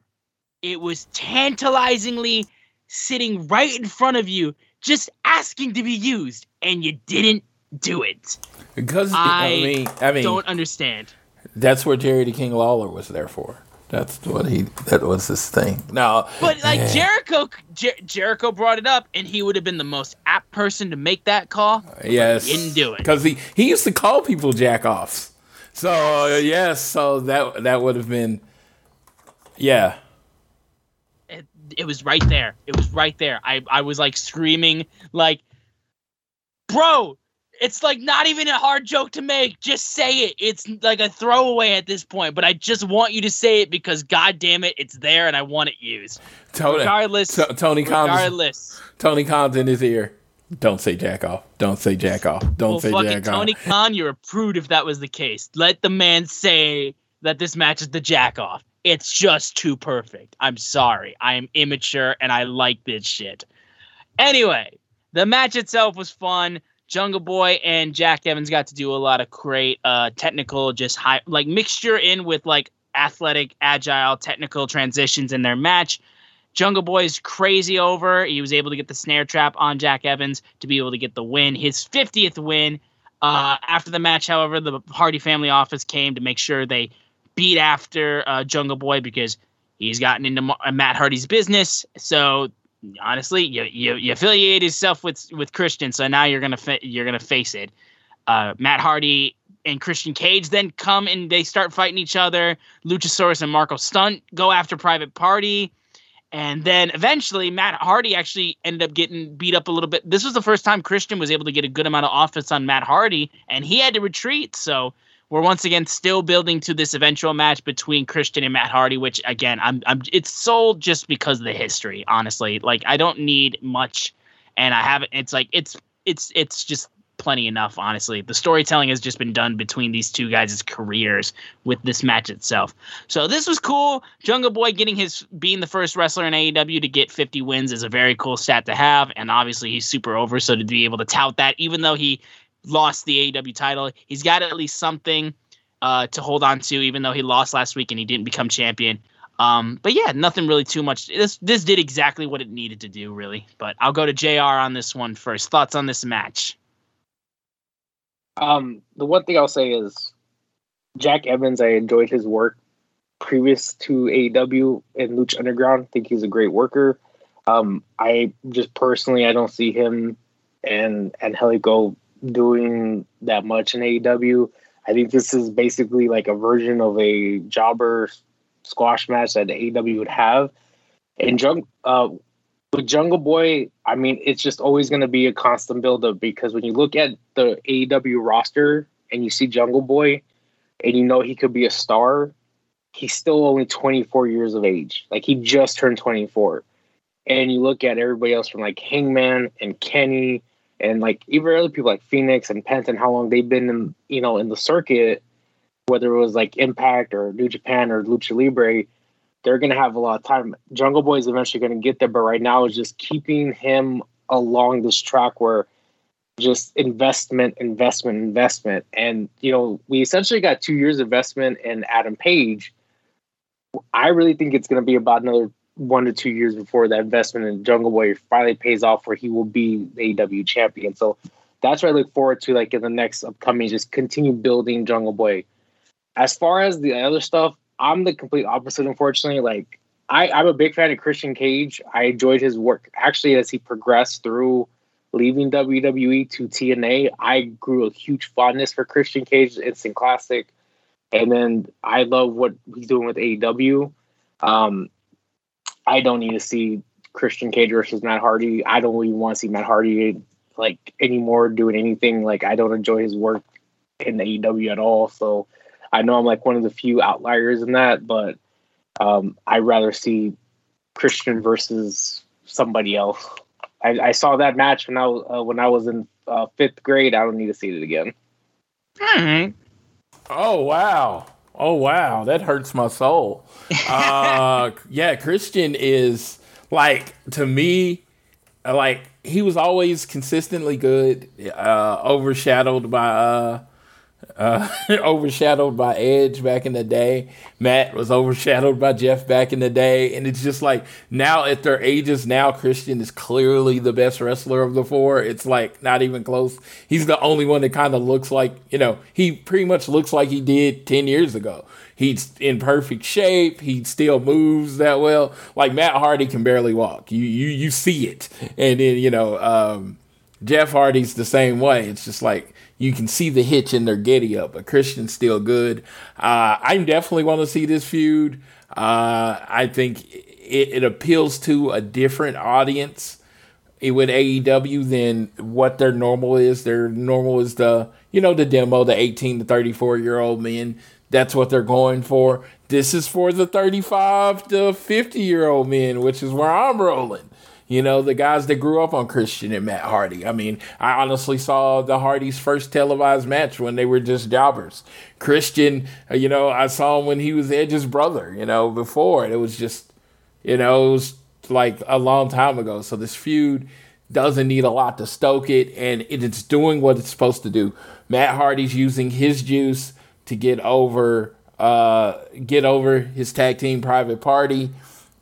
It was tantalizingly sitting right in front of you, just asking to be used, and you didn't do it. Because I, I mean, I mean, don't understand. That's what Jerry the King Lawler was there for. That's what he. That was his thing. No, but like Jericho, Jer- Jericho brought it up, and he would have been the most apt person to make that call. Yes, he didn't do it because he he used to call people jack offs. So yes, yes so that that would have been, yeah. It, was right there. It was right there. I I was like screaming like, bro, it's like not even a hard joke to make. Just say it. It's like a throwaway at this point, but I just want you to say it because god damn it, it's there and I want it used. Tony, regardless, t- Tony Khan. Regardless. Tony Khan's in his ear. Don't say jack off. Don't say jack off. Don't well, say jack Tony off. Tony Khan, you're a prude if that was the case. Let the man say that this matches the jack off. It's just too perfect. I'm sorry. I am immature and I like this shit. Anyway, the match itself was fun. Jungle Boy and Jack Evans got to do a lot of great uh, technical, just high like mixture in with like athletic, agile, technical transitions in their match. Jungle Boy's crazy over. He was able to get the snare trap on Jack Evans to be able to get the win, his 50th win. Uh, after the match, however, the Hardy family office came to make sure they beat after uh, Jungle Boy because he's gotten into Matt Hardy's business. So honestly, you, you, you affiliate yourself with with Christian, so now you're gonna fa- you're gonna face it. Uh, Matt Hardy and Christian Cage then come and they start fighting each other. Luchasaurus and Marko Stunt go after Private Party. And then eventually, Matt Hardy actually ended up getting beat up a little bit. This was the first time Christian was able to get a good amount of offense on Matt Hardy, and he had to retreat. So we're once again still building to this eventual match between Christian and Matt Hardy, which again, I'm, I'm, it's sold just because of the history. Honestly, like I don't need much, and I haven't. It's like it's, it's, it's just plenty enough. Honestly, the storytelling has just been done between these two guys' careers with this match itself. So this was cool. Jungle Boy getting his being the first wrestler in AEW to get 50 wins is a very cool stat to have, and obviously he's super over. So to be able to tout that, even though he lost the AEW title. He's got at least something uh, to hold on to, even though he lost last week and he didn't become champion. Um, but yeah, nothing really too much. This this did exactly what it needed to do, really. But I'll go to Jr. on this one first. Thoughts on this match? Um, the one thing I'll say is Jack Evans. I enjoyed his work previous to AEW and Lucha Underground. I think he's a great worker. Um, I just personally, I don't see him and and Helico doing that much in AEW. I think this is basically like a version of a jobber squash match that AEW would have. And Jung, uh, with Jungle Boy, I mean, it's just always going to be a constant buildup because when you look at the AEW roster and you see Jungle Boy and you know he could be a star, he's still only 24 years of age. Like he just turned 24. And you look at everybody else from like Hangman and Kenny and like even other people like Fenix and Penta and how long they've been in you know in the circuit, whether it was like Impact or New Japan or Lucha Libre, they're gonna have a lot of time. Jungle Boy is eventually gonna get there, but right now is just keeping him along this track where just investment, investment, investment, and you know we essentially got two years investment in Adam Page. I really think it's to be about another one to two years before that investment in Jungle Boy finally pays off, where he will be the AW champion. So that's what I look forward to, like in the next upcoming, just continue building Jungle Boy. As far as the other stuff, I'm the complete opposite, unfortunately. Like I, I'm a big fan of Christian Cage. I enjoyed his work actually as he progressed through leaving WWE to TNA. I grew a huge fondness for Christian Cage, Instant Classic, and then I love what he's doing with AEW. Um, I don't need to see Christian Cage versus Matt Hardy. I don't even want to see Matt Hardy like anymore doing anything. Like I don't enjoy his work in the AEW at all. So I know I'm like one of the few outliers in that, but um, I'd rather see Christian versus somebody else. I, I saw that match when I was uh, when I was in uh, fifth grade. I don't need to see it again. All right. Oh wow! Oh wow, that hurts my soul. Uh, yeah, Christian is like to me, like he was always consistently good, uh, overshadowed by uh, uh, overshadowed by Edge back in the day. Matt was overshadowed by Jeff back in the day, and it's just like now at their ages, now Christian is clearly the best wrestler of the four. It's like not even close. He's the only one that kind of looks like you know he pretty much looks like he did ten years ago. He's in perfect shape. He still moves that well. Like Matt Hardy can barely walk. You you you see it, and then you know um, Jeff Hardy's the same way. It's just like you can see the hitch in their giddy up, but Christian's still good. Uh, I definitely want to see this feud. Uh, I think it, it, appeals to a different audience with AEW than what their normal is. Their normal is the you know the demo, the 18 to 34 year old men. That's what they're going for. This is for the 35 to 50 year old men, which is where I'm rolling. You know, the guys that grew up on Christian and Matt Hardy. I mean, I honestly saw the Hardys' first televised match when they were just jobbers. Christian, uh, you know, I saw him when he was Edge's brother, you know, before. It was just, you know, it was like a long time ago. So this feud doesn't need a lot to stoke it, and it's doing what it's supposed to do. Matt Hardy's using his juice to get over uh, get over his tag team private party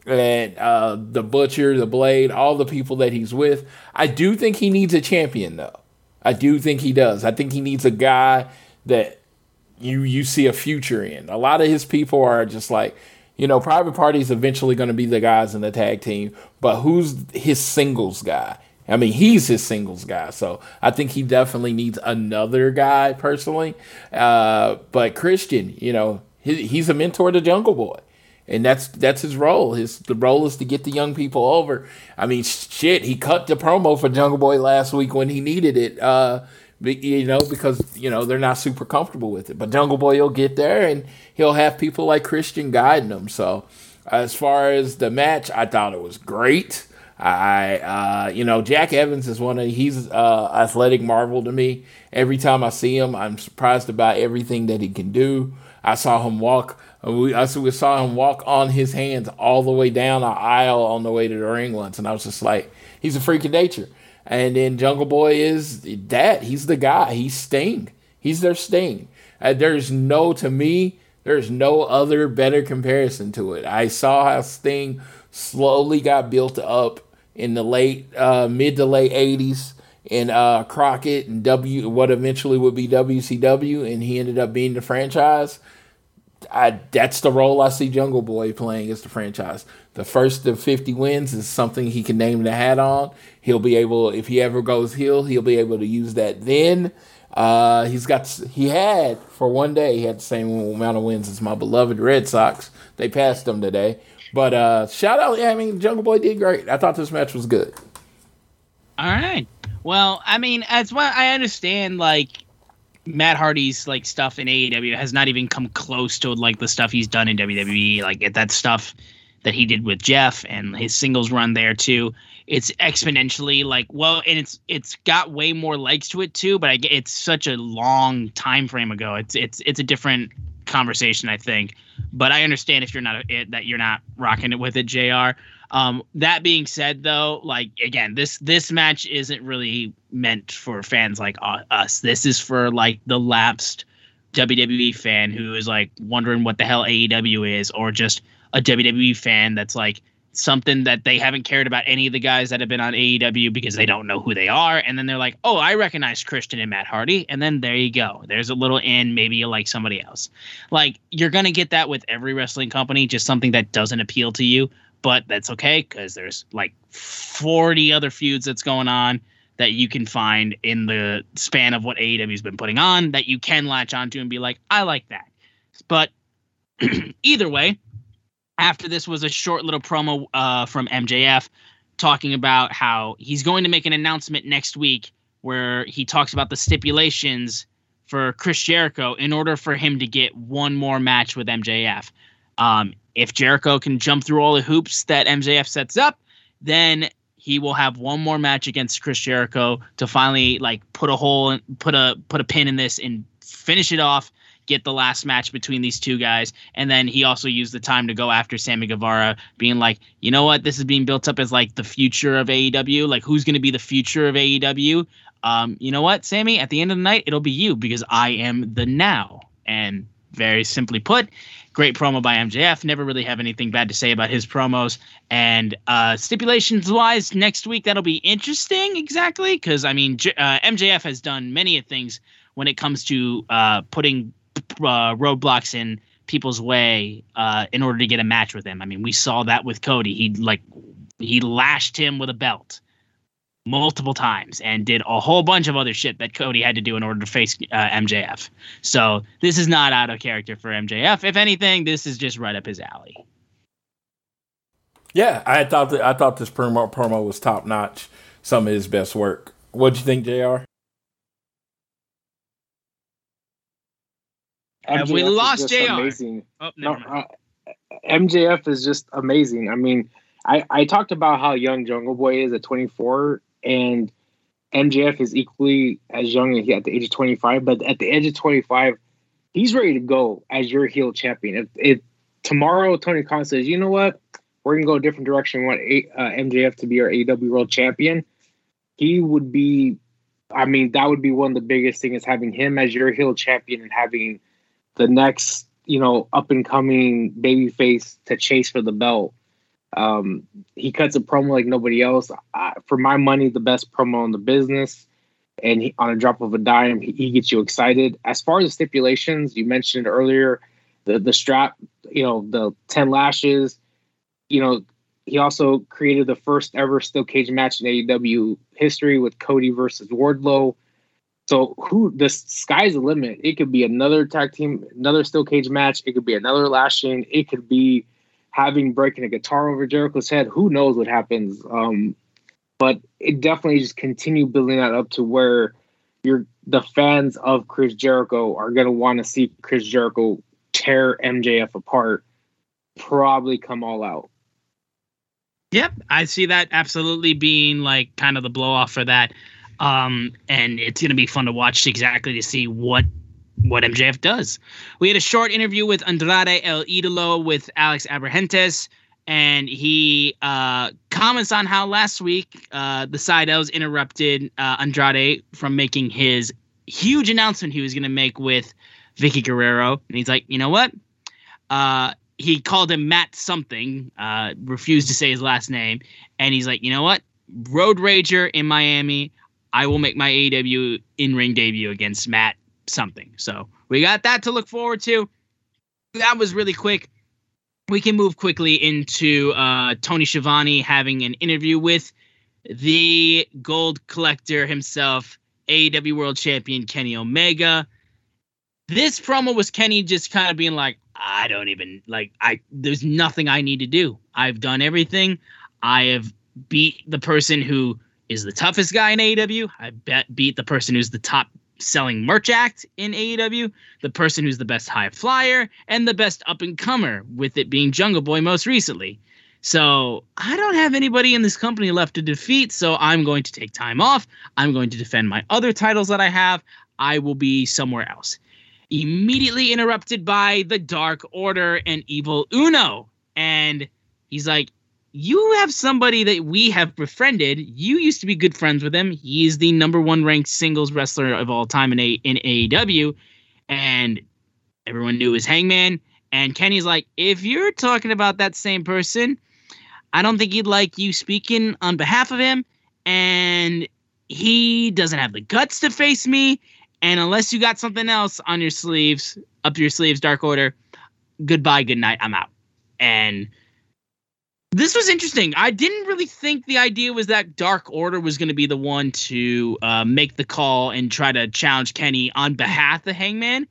and uh, the butcher, the blade, all the people that he's with. I do think he needs a champion though. I do think he does. I think he needs a guy that you you see a future in. A lot of his people are just like, you know, private party is eventually going to be the guys in the tag team, but who's his singles guy? I mean, he's his singles guy, so I think he definitely needs another guy personally. Uh, but Christian, you know, he, he's a mentor to Jungle Boy and that's that's his role. His the role is to get the young people over. I mean, shit, he cut the promo for Jungle Boy last week when he needed it. Uh, you know, because you know they're not super comfortable with it. But Jungle Boy will get there, and he'll have people like Christian guiding him. So, as far as the match, I thought it was great. I, uh, you know, Jack Evans is one of he's uh, athletic marvel to me. Every time I see him, I'm surprised about everything that he can do. I saw him walk we, I we saw him walk on his hands all the way down the aisle on the way to the ring once, and I was just like, he's a freak of nature. And then Jungle Boy is that. He's the guy. He's Sting. He's their Sting. Uh, there's no, to me, there's no other better comparison to it. I saw how Sting slowly got built up in the late, uh, mid to late 80s in uh, Crockett and W, what eventually would be WCW, and he ended up being the franchise. I, that's the role I see Jungle Boy playing as the franchise. The first of 50 wins is something he can name the hat on. He'll be able, if he ever goes heel, he'll be able to use that then. Uh, he's got, he had, for one day, he had the same amount of wins as my beloved Red Sox. They passed him today. But uh, shout out, yeah, I mean, Jungle Boy did great. I thought this match was good. All right. Well, I mean, as well, I understand, like, Matt Hardy's like stuff in AEW has not even come close to like the stuff he's done in WWE. Like that stuff that he did with Jeff and his singles run there too. It's exponentially like well, and it's it's got way more legs to it too. But I it's such a long time frame ago. It's it's it's a different conversation, I think. But I understand if you're not it, that you're not rocking it with it, Jr. Um, that being said, though, like again, this this match isn't really meant for fans like us. This is for like the lapsed WWE fan who is like wondering what the hell AEW is, or just a WWE fan that's like something that they haven't cared about any of the guys that have been on AEW because they don't know who they are. And then they're like, oh, I recognize Christian and Matt Hardy. And then there you go. There's a little in, maybe you like somebody else. Like, you're going to get that with every wrestling company, just something that doesn't appeal to you but that's okay because there's like 40 other feuds that's going on that you can find in the span of what AEW's been putting on that you can latch onto and be like, I like that. But either way, after this was a short little promo uh, from MJF talking about how he's going to make an announcement next week where he talks about the stipulations for Chris Jericho in order for him to get one more match with MJF. Um, if Jericho can jump through all the hoops that MJF sets up, then he will have one more match against Chris Jericho to finally like put a hole and put a put a pin in this and finish it off. get the last match between these two guys. And then he also used the time to go after Sammy Guevara, being like, you know what, this is being built up as like the future of AEW. Like, who's going to be the future of AEW? Um, you know what, Sammy? At the end of the night, it'll be you because I am the now. And very simply put, great promo by MJF. Never really have anything bad to say about his promos. And uh, stipulations wise, next week that'll be interesting. Exactly, because I mean, J- uh, MJF has done many of things when it comes to uh, putting uh, roadblocks in people's way uh, in order to get a match with him. I mean, we saw that with Cody. He like he lashed him with a belt multiple times and did a whole bunch of other shit that Cody had to do in order to face uh, MJF. So this is not out of character for MJF. If anything, this is just right up his alley. Yeah, I thought that I thought this promo promo was top notch. Some of his best work. What'd you think, Jr? Have we lost just JR? Amazing. Oh, No, never uh, MJF is just amazing. I mean, I, I talked about how young Jungle Boy is at 24, and MJF is equally as young at the age of 25. But at the age of 25, he's ready to go as your heel champion. If, if tomorrow Tony Khan says, you know what, we're gonna go a different direction, we want a, uh, MJF to be our AEW World Champion, he would be. I mean, that would be one of the biggest things having him as your heel champion and having the next, you know, up and coming babyface to chase for the belt. Um, he cuts a promo like nobody else. Uh, for my money, the best promo in the business. And he, on a drop of a dime, he, he gets you excited. As far as the stipulations, you mentioned earlier, the the strap, you know, the ten lashes. You know, he also created the first ever steel cage match in AEW history with Cody versus Wardlow. So who the sky's the limit. It could be another tag team, another steel cage match. It could be another lashing. It could be having breaking a guitar over Jericho's head. Who knows what happens? Um, but it definitely just continue building that up to where you're the fans of Chris Jericho are gonna want to see Chris Jericho tear MJF apart. Probably come all out. Yep, I see that absolutely being like kind of the blow off for that. Um, and it's gonna be fun to watch exactly to see what what MJF does. We had a short interview with Andrade El Idolo with Alex Abrahantes, and he uh, comments on how last week uh, the Seidels interrupted uh, Andrade from making his huge announcement he was going to make with Vickie Guerrero, and he's like, you know what? Uh, he called him Matt something, uh, refused to say his last name, and he's like, you know what? Road Rager in Miami. I will make my AEW in ring debut against Matt something. So we got that to look forward to. That was really quick. We can move quickly into uh, Tony Schiavone having an interview with the gold collector himself, AEW World Champion Kenny Omega. This promo was Kenny just kind of being like, I don't even like I there's nothing I need to do. I've done everything. I have beat the person who is the toughest guy in AEW. I bet beat the person who's the top selling merch act in AEW, the person who's the best high flyer, and the best up and comer, with it being Jungle Boy most recently. So I don't have anybody in this company left to defeat, so I'm going to take time off. I'm going to defend my other titles that I have. I will be somewhere else. Immediately interrupted by the Dark Order and Evil Uno. And he's like, you have somebody that we have befriended. You used to be good friends with him. He is the number one ranked singles wrestler of all time in a in AEW, and everyone knew his Hangman. And Kenny's like, if you're talking about that same person, I don't think he'd like you speaking on behalf of him, and he doesn't have the guts to face me. And unless you got something else on your sleeves, up your sleeves, Dark Order, goodbye, good night, I'm out. And this was interesting. I didn't really think the idea was that Dark Order was going to be the one to uh, make the call and try to challenge Kenny on behalf of Hangman.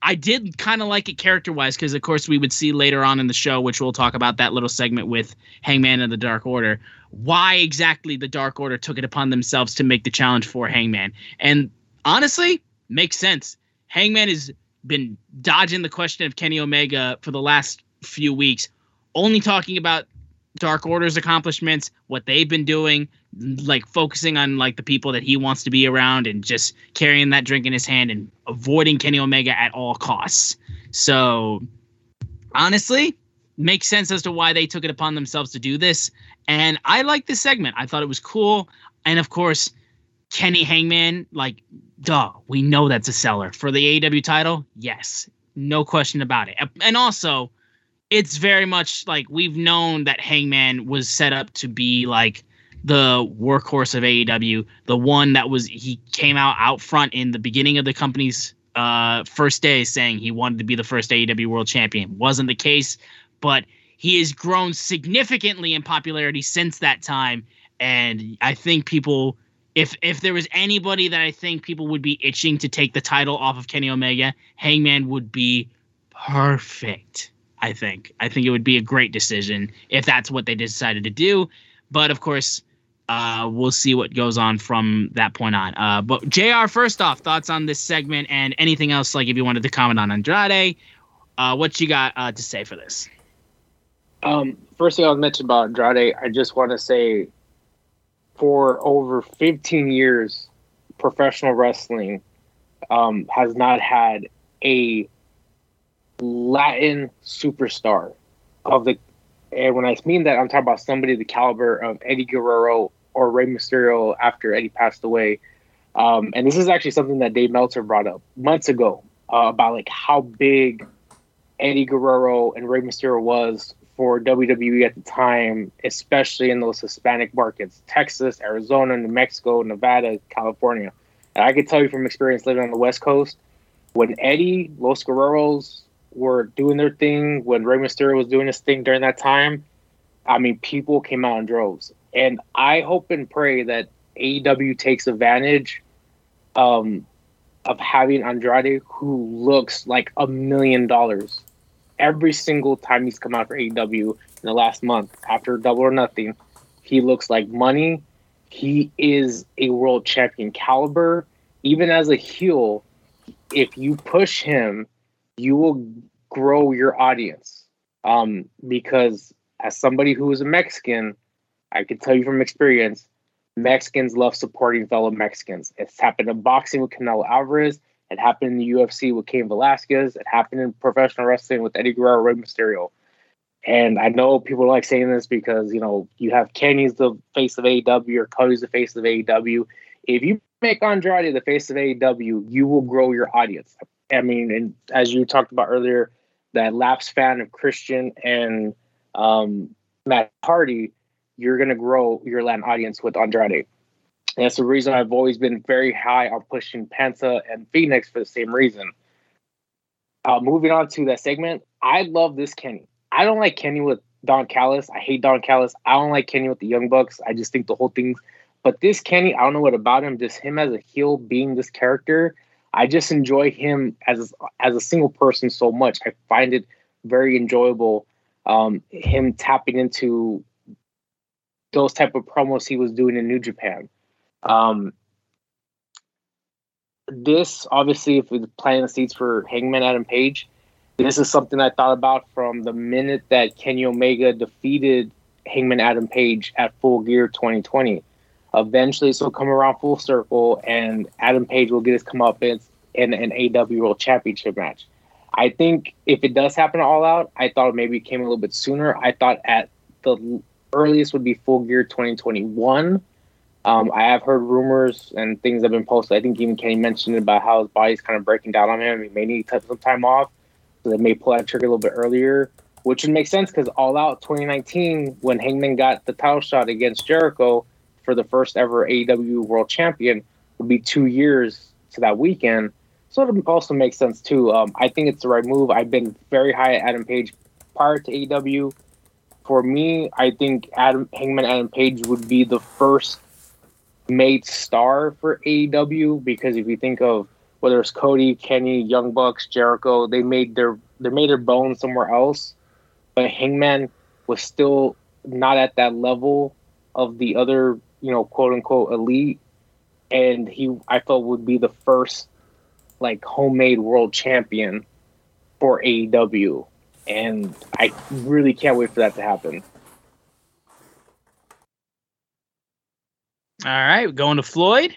I did kind of like it character wise because, of course, we would see later on in the show, which we'll talk about that little segment with Hangman and the Dark Order, why exactly the Dark Order took it upon themselves to make the challenge for Hangman. And honestly, makes sense. Hangman has been dodging the question of Kenny Omega for the last few weeks, only talking about Dark Order's accomplishments, what they've been doing, like focusing on like the people that he wants to be around and just carrying that drink in his hand and avoiding Kenny Omega at all costs. So honestly, makes sense as to why they took it upon themselves to do this. And I like this segment. I thought it was cool. And of course, Kenny Hangman, like, duh, we know that's a seller. For the AEW title, yes, no question about it. And also, it's very much like we've known that Hangman was set up to be like the workhorse of AEW, the one that was he came out out front in the beginning of the company's uh, first day saying he wanted to be the first AEW World Champion. Wasn't the case, but he has grown significantly in popularity since that time, and I think people. If, if there was anybody that I think people would be itching to take the title off of Kenny Omega, Hangman would be perfect. I think. I think it would be a great decision if that's what they decided to do. But of course, uh, we'll see what goes on from that point on. Uh, but Jr. First off, thoughts on this segment and anything else? Like if you wanted to comment on Andrade, uh, what you got uh, to say for this? Um, first thing I'll mention about Andrade, I just want to say, for over 15 years, professional wrestling um, has not had a Latin superstar of the. And when I mean that, I'm talking about somebody the caliber of Eddie Guerrero or Rey Mysterio after Eddie passed away. Um, and this is actually something that Dave Meltzer brought up months ago uh, about like how big Eddie Guerrero and Rey Mysterio was for WWE at the time, especially in those Hispanic markets Texas, Arizona, New Mexico, Nevada, California. And I can tell you from experience living on the West Coast, when Eddie, Los Guerreros were doing their thing, when Rey Mysterio was doing his thing during that time, I mean, people came out in droves. And I hope and pray that AEW takes advantage um, of having Andrade, who looks like a million dollars every single time he's come out for AEW in the last month after Double or Nothing. He looks like money. He is a world champion caliber. Even as a heel, if you push him, you will grow your audience. Um, because as somebody who is a Mexican, I can tell you from experience, Mexicans love supporting fellow Mexicans. It's happened in boxing with Canelo Alvarez. It happened in the UFC with Cain Velasquez. It happened in professional wrestling with Eddie Guerrero, Rey Mysterio. And I know people like saying this because you know you have Kenny's the face of AEW or Cody's the face of AEW. If you make Andrade the face of AEW, you will grow your audience. I mean, and as you talked about earlier, that lapsed fan of Christian and um, Matt Hardy, you're going to grow your Latin audience with Andrade. And that's the reason I've always been very high on pushing Penta and Fenix for the same reason. Uh, moving on to that segment, I love this Kenny. I don't like Kenny with Don Callis. I hate Don Callis. I don't like Kenny with the Young Bucks. I just think the whole thing's. But this Kenny, I don't know what about him. Just him as a heel, being this character, I just enjoy him as as a single person so much. I find it very enjoyable. Um, him tapping into those type of promos he was doing in New Japan. Um, this obviously, if we're planting the seeds for Hangman Adam Page, this is something I thought about from the minute that Kenny Omega defeated Hangman Adam Page at Full Gear 2020. Eventually, this will come around full circle, and Adam Page will get his comeuppance in an AW World Championship match. I think if it does happen all out, I thought maybe it came a little bit sooner. I thought at the earliest would be Full Gear 2021 um, I have heard rumors and things have been posted. I think even Kenny mentioned about how his body's kind of breaking down on him. He may need to take some time off, so they may pull that trigger a little bit earlier, which would make sense because All Out 2019, when Hangman got the title shot against Jericho for the first ever AEW World Champion, would be two years to that weekend. So it also makes sense too. Um, I think it's the right move. I've been very high at Adam Page prior to AEW. For me, I think Adam Hangman Adam Page would be the first made star for AEW because if you think of whether it's Cody, Kenny, Young Bucks, Jericho, they made their they made their bones somewhere else. But Hangman was still not at that level of the other, you know, quote unquote elite, and he I felt would be the first like homemade world champion for AEW, and I really can't wait for that to happen. All right, going to Floyd.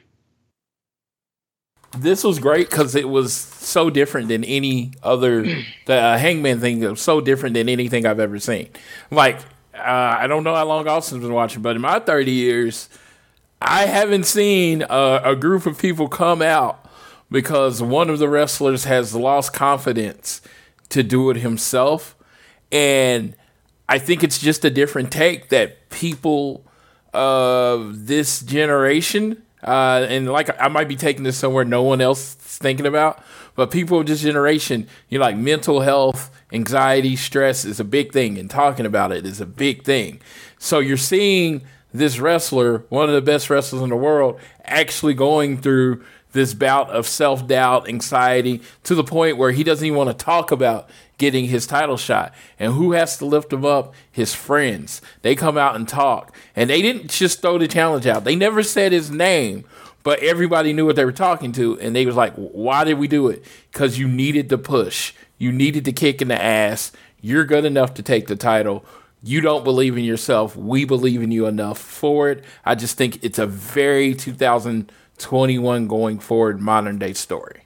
This was great because it was so different than any other the uh, Hangman thing. was so different than anything I've ever seen. Like uh, I don't know how long Austin's been watching, but in my 30 years, I haven't seen a, a group of people come out because one of the wrestlers has lost confidence to do it himself. And I think it's just a different take that people of this generation, uh, and like I might be taking this somewhere no one else is thinking about, but people of this generation, you know, like mental health, anxiety, stress is a big thing, and talking about it is a big thing. So you're seeing this wrestler, one of the best wrestlers in the world, actually going through this bout of self doubt, anxiety, to the point where he doesn't even want to talk about getting his title shot. And who has to lift him up? His friends. They come out and talk. And they didn't just throw the challenge out, they never said his name. But everybody knew what they were talking to, and they was like, "Why did we do it? Because you needed the push, you needed the kick in the ass. You're good enough to take the title you don't believe in yourself. We believe in you enough for it. I just think it's a very 2021 going forward modern day story.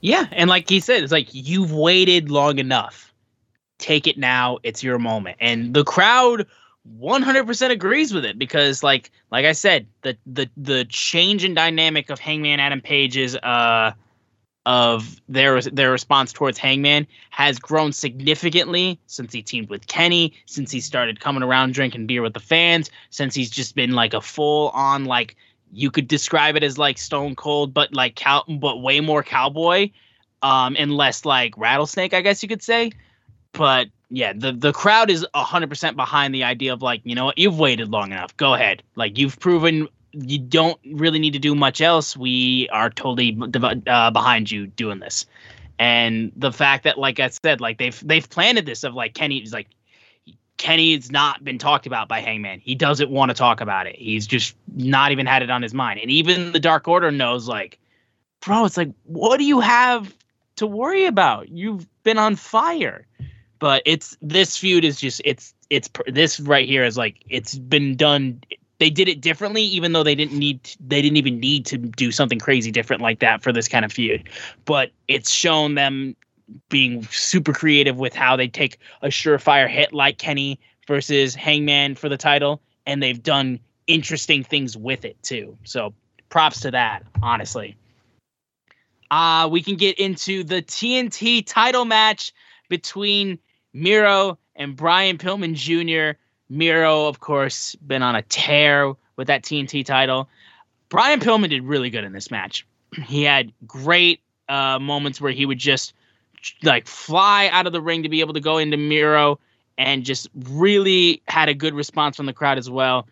Yeah, and like he said, it's like you've waited long enough. Take it now. It's your moment. And the crowd 100% agrees with it because like like I said, the the the change in dynamic of Hangman Adam Page's uh of their their response towards Hangman has grown significantly since he teamed with Kenny, since he started coming around drinking beer with the fans, since he's just been like a full on like you could describe it as like Stone Cold, but like cow, but way more cowboy, um, and less like rattlesnake, I guess you could say. But yeah, the the crowd is hundred percent behind the idea of like you know what you've waited long enough. Go ahead, like you've proven you don't really need to do much else. We are totally uh, behind you doing this. And the fact that, like I said, like they've they've planted this of like Kenny is like Kenny's not been talked about by Hangman. He doesn't want to talk about it. He's just not even had it on his mind. And even the Dark Order knows, like, bro, it's like, what do you have to worry about? You've been on fire. But it's this feud is just it's it's this right here is like it's been done they did it differently even though they didn't need to, they didn't even need to do something crazy different like that for this kind of feud but it's shown them being super creative with how they take a surefire hit like Kenny versus Hangman for the title and they've done interesting things with it too so props to that honestly uh we can get into the TNT title match between Miro and Brian Pillman Jr. Miro, of course, been on a tear with that TNT title. Brian Pillman did really good in this match. He had great uh, moments where he would just like fly out of the ring to be able to go into Miro and just really had a good response from the crowd as well.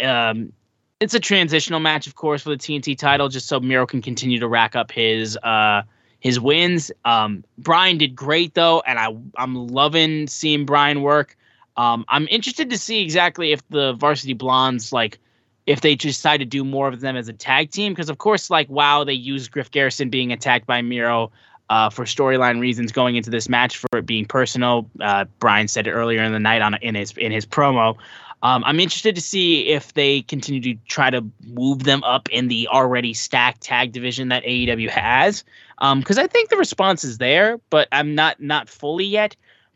Um, it's a transitional match, of course, for the TNT title, just so Miro can continue to rack up his uh, his wins. Um, Brian did great though, and I I'm loving seeing Brian work. Um, I'm interested to see exactly if the Varsity Blondes like if they decide to do more of them as a tag team because of course like wow they used Griff Garrison being attacked by Miro uh, for storyline reasons going into this match for it being personal. Uh, Brian said it earlier in the night on in his in his promo. Um, I'm interested to see if they continue to try to move them up in the already stacked tag division that AEW has, because um, I think the response is there, but I'm not not fully yet.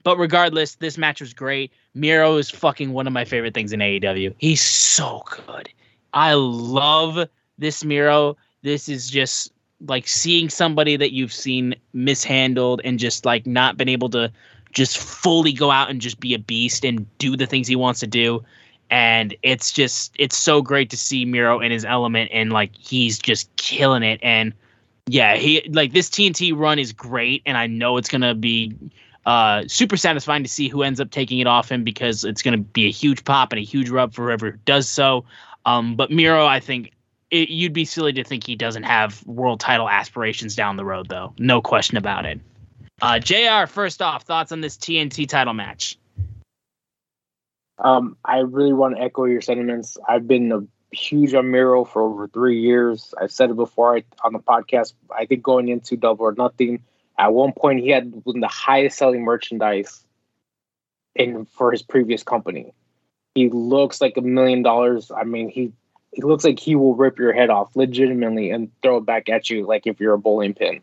But regardless, this match was great. Miro is fucking one of my favorite things in AEW. He's so good. I love this Miro. This is just like seeing somebody that you've seen mishandled and just like not been able to just fully go out and just be a beast and do the things he wants to do. And it's just it's so great to see Miro in his element and like he's just killing it. And yeah, he like this TNT run is great, and I know it's gonna be uh, super satisfying to see who ends up taking it off him because it's going to be a huge pop and a huge rub for whoever does so. Um, but Miro, I think it, you'd be silly to think he doesn't have world title aspirations down the road, though. No question about it. Uh, Jr. First off, thoughts on this TNT title match? Um, I really want to echo your sentiments. I've been a huge on Miro for over three years. I've said it before on the podcast. I think going into Double or Nothing, at one point, he had the highest selling merchandise in for his previous company. He looks like a million dollars. I mean, he it looks like he will rip your head off legitimately and throw it back at you like if you're a bowling pin.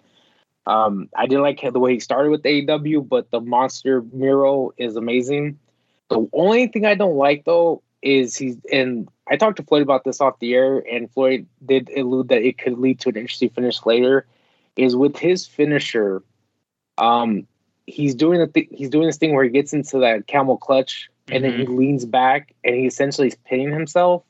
Um, I didn't like the way he started with AEW, but the monster mural is amazing. The only thing I don't like though is he's and I talked to Floyd about this off the air, and Floyd did allude that it could lead to an interesting finish later. Is with his finisher, um, he's doing the th- he's doing this thing where he gets into that camel clutch and mm-hmm. then he leans back and he essentially is pinning himself.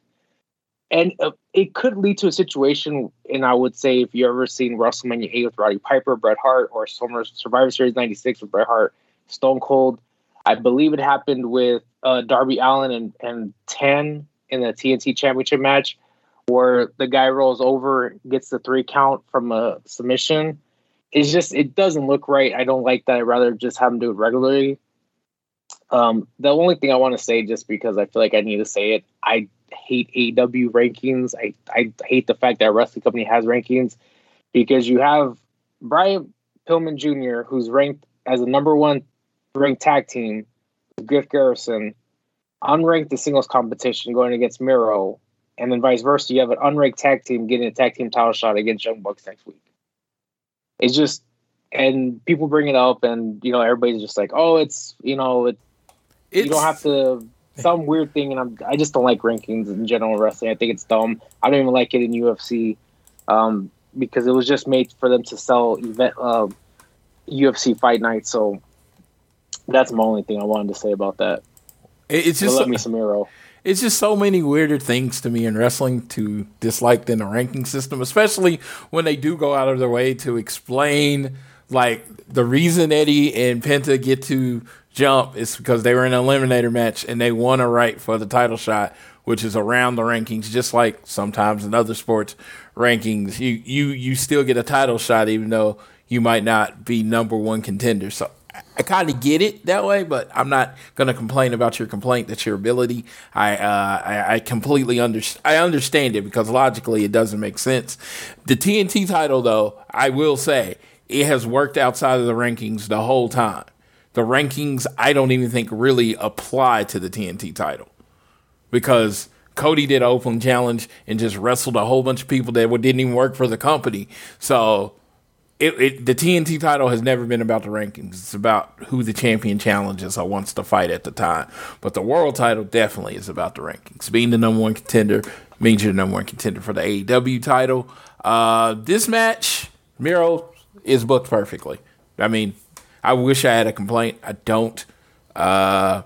And uh, it could lead to a situation, and I would say if you ever seen WrestleMania 8 with Roddy Piper, Bret Hart, or Survivor Series 96 with Bret Hart, Stone Cold, I believe it happened with uh, Darby Allin and, and 10 in the TNT Championship match, where the guy rolls over, gets the three count from a submission. It's just, it doesn't look right. I don't like that. I'd rather just have him do it regularly. Um, the only thing I want to say, just because I feel like I need to say it, I hate AW rankings. I, I hate the fact that wrestling company has rankings because you have Brian Pillman Jr., who's ranked as the number one ranked tag team, Griff Garrison, unranked the singles competition going against Miro, and then vice versa. You have an unranked tag team getting a tag team title shot against Young Bucks next week. It's just, and people bring it up, and you know everybody's just like, oh, it's you know it. It's, you don't have to some weird thing, and I'm I just don't like rankings in general wrestling. I think it's dumb. I don't even like it in UFC um, because it was just made for them to sell event uh, UFC fight night. So that's my only thing I wanted to say about that. It's just let me some Miro. It's just so many weirder things to me in wrestling to dislike than a ranking system, especially when they do go out of their way to explain like the reason Eddie and Penta get to jump is because they were in an eliminator match and they won a right for the title shot, which is around the rankings, just like sometimes in other sports rankings, you you you still get a title shot even though you might not be number one contender. So I kind of get it that way, but I'm not going to complain about your complaint. That's your ability. I uh, I, I, completely understand. I understand it because logically it doesn't make sense. The TNT title, though, I will say it has worked outside of the rankings the whole time. The rankings, I don't even think really apply to the TNT title because Cody did an open challenge and just wrestled a whole bunch of people that didn't even work for the company. So it, it, the TNT title has never been about the rankings. It's about who the champion challenges or wants to fight at the time. But the world title definitely is about the rankings. Being the number one contender means you're the number one contender for the AEW title. Uh, this match, Miro is booked perfectly. I mean, I wish I had a complaint. I don't. Uh,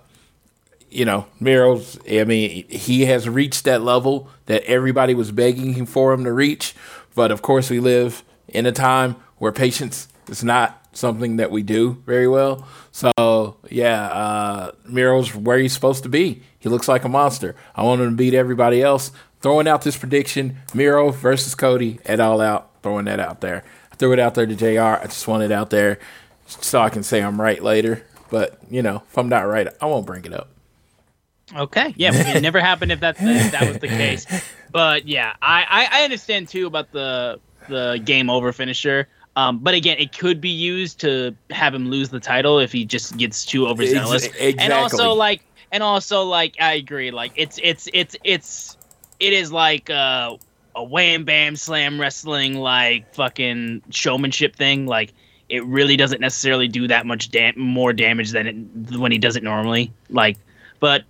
you know, Miro's, I mean, he has reached that level that everybody was begging him for him to reach. But of course, we live in a time where patience is not something that we do very well. So yeah, uh, Miro's where he's supposed to be. He looks like a monster. I want him to beat everybody else. Throwing out this prediction: Miro versus Cody at All Out. Throwing that out there. I threw it out there to Jr. I just want it out there so I can say I'm right later. But you know, if I'm not right, I won't bring it up. Okay, yeah, it never happened if that if that was the case. But yeah, I, I I understand too about the the game over finisher. Um, but again, it could be used to have him lose the title if he just gets too overzealous. Exactly. And also, like, and also, like, I agree. Like, it's it's it's it's it is like uh, a wham bam slam wrestling like fucking showmanship thing. Like, it really doesn't necessarily do that much dam- more damage than it, when he does it normally. Like, but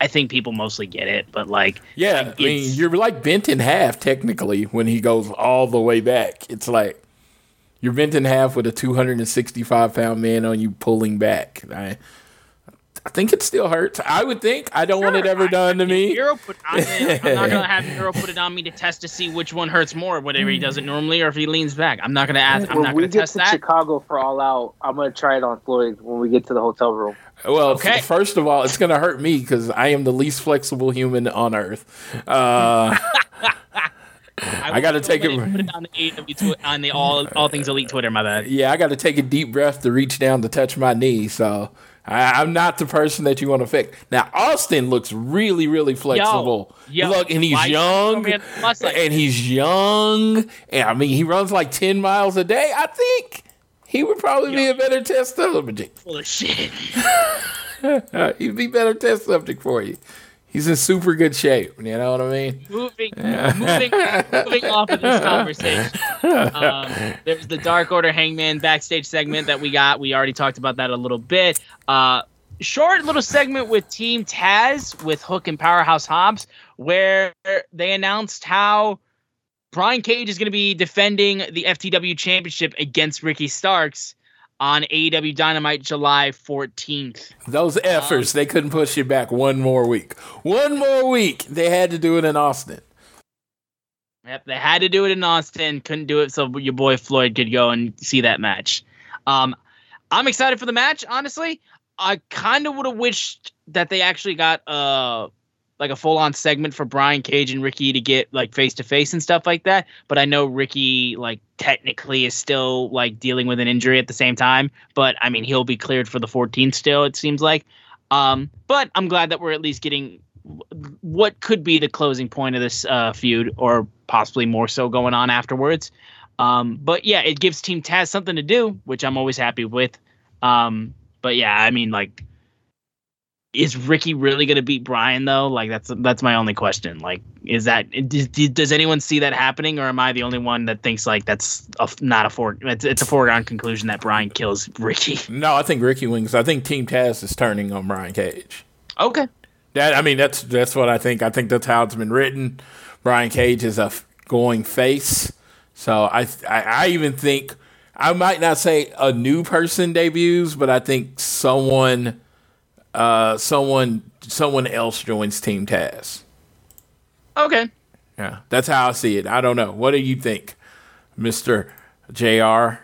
I think people mostly get it, but like, yeah, I mean, you're like bent in half technically when he goes all the way back. It's like you're bent in half with a 265 pound man on you pulling back. I, I think it still hurts. I would think. I don't sure, want it ever done I, to me. put, I'm, I'm not gonna have Miro put it on me to test to see which one hurts more, whether he does it normally or if he leans back. I'm not gonna ask. I'm when not we gonna get test to that. Chicago for All Out, I'm gonna try it on Floyd when we get to the hotel room. Well, okay. f- first of all, it's gonna hurt me because I am the least flexible human on earth. Uh, I, I got to take it. Put it on the AW on the all all things elite Twitter. My bad. Yeah, I got to take a deep breath to reach down to touch my knee. So I, am not the person that you want to fix. Now Austin looks really, really flexible. Yo, yo, Look, and he's young, and he's young, and I mean he runs like ten miles a day. I think he would probably yo. be a better test subject. Full of shit. He'd be better test subject for you. He's in super good shape. You know what I mean? Moving, moving, moving off of this conversation. Um, there's the Dark Order Hangman backstage segment that we got. We already talked about that a little bit. Uh, short little segment with Team Taz with Hook and Powerhouse Hobbs, where they announced how Brian Cage is going to be defending the FTW Championship against Ricky Starks on AEW Dynamite July 14th. Those efforts, they couldn't push you back one more week. One more week. They had to do it in Austin. Yep, they had to do it in Austin. Couldn't do it so your boy Floyd could go and see that match. Um, I'm excited for the match. Honestly, I kind of would have wished that they actually got uh like a full on segment for Brian Cage and Ricky to get like face to face and stuff like that. But I know Ricky like technically is still like dealing with an injury at the same time. But I mean he'll be cleared for the 14th still. It seems like. Um, but I'm glad that we're at least getting what could be the closing point of this uh, feud, or possibly more so going on afterwards. Um, but yeah, it gives Team Taz something to do, which I'm always happy with. Um, but yeah, I mean, like, is Ricky really going to beat Brian though? Like, that's that's my only question. Like, is that does, does anyone see that happening, or am I the only one that thinks like that's a, not a for it's, it's a foregone conclusion that Brian kills Ricky? No, I think Ricky wins. I think Team Taz is turning on Brian Cage. Okay. That I mean, that's that's what I think. I think that's how it's been written. Brian Cage is a f- going face, so I, I I even think I might not say a new person debuts, but I think someone uh someone someone else joins Team Taz. Okay. Yeah, that's how I see it. I don't know. What do you think, Mister Jr.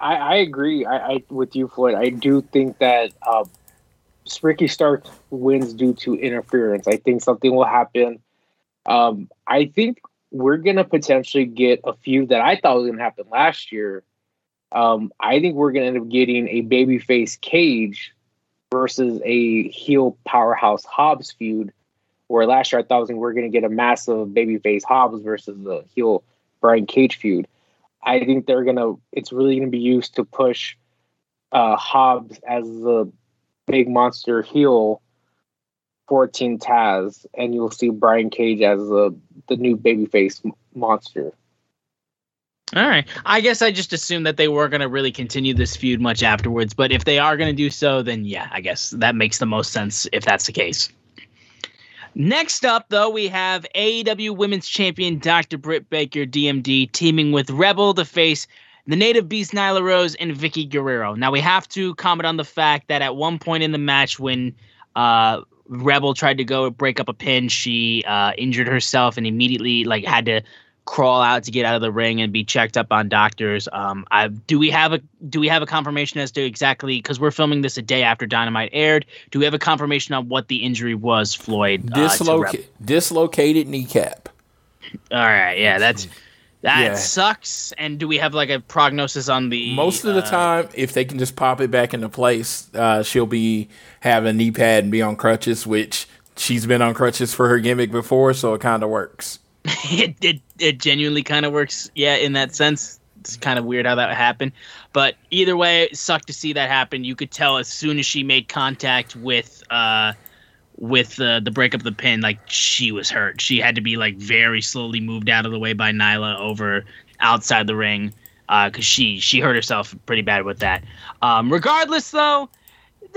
I, I agree. I, I with you, Floyd. I do think that uh, Ricky Stark wins due to interference. I think something will happen. Um, I think we're gonna potentially get a few that I thought was gonna happen last year. Um, I think we're gonna end up getting a babyface Cage versus a heel powerhouse Hobbs feud. Where last year I thought was we were gonna get a massive babyface Hobbs versus the heel Brian Cage feud. I think they're gonna. It's really gonna be used to push uh, Hobbs as the big monster heel for Team Taz, and you'll see Brian Cage as the the new babyface monster. All right. I guess I just assumed that they were going to really continue this feud much afterwards, but if they are going to do so, then yeah, I guess that makes the most sense if that's the case. Next up, though, we have AEW Women's Champion Dr. Britt Baker, DMD, teaming with Rebel to face the native beast Nyla Rose and Vickie Guerrero. Now, we have to comment on the fact that at one point in the match, when uh, Rebel tried to go break up a pin, she uh, injured herself and immediately like had to crawl out to get out of the ring and be checked up on doctors. Um, I do we have a do we have a confirmation as to exactly because we're filming this a day after Dynamite aired? Do we have a confirmation on what the injury was, Floyd? uh, dislocated kneecap. All right, yeah, that's that Yeah. sucks. And do we have like a prognosis on the Most of the uh, time, if they can just pop it back into place, uh, she'll be have a knee pad and be on crutches, which she's been on crutches for her gimmick before, so it kind of works. it, it it genuinely kind of works. Yeah, in that sense, it's kind of weird how that happened. But either way, it sucked to see that happen. You could tell as soon as she made contact with uh with uh, the breakup of the pin, like she was hurt. She had to be like very slowly moved out of the way by Nyla over outside the ring because she she hurt herself pretty bad with that. Um, regardless, though,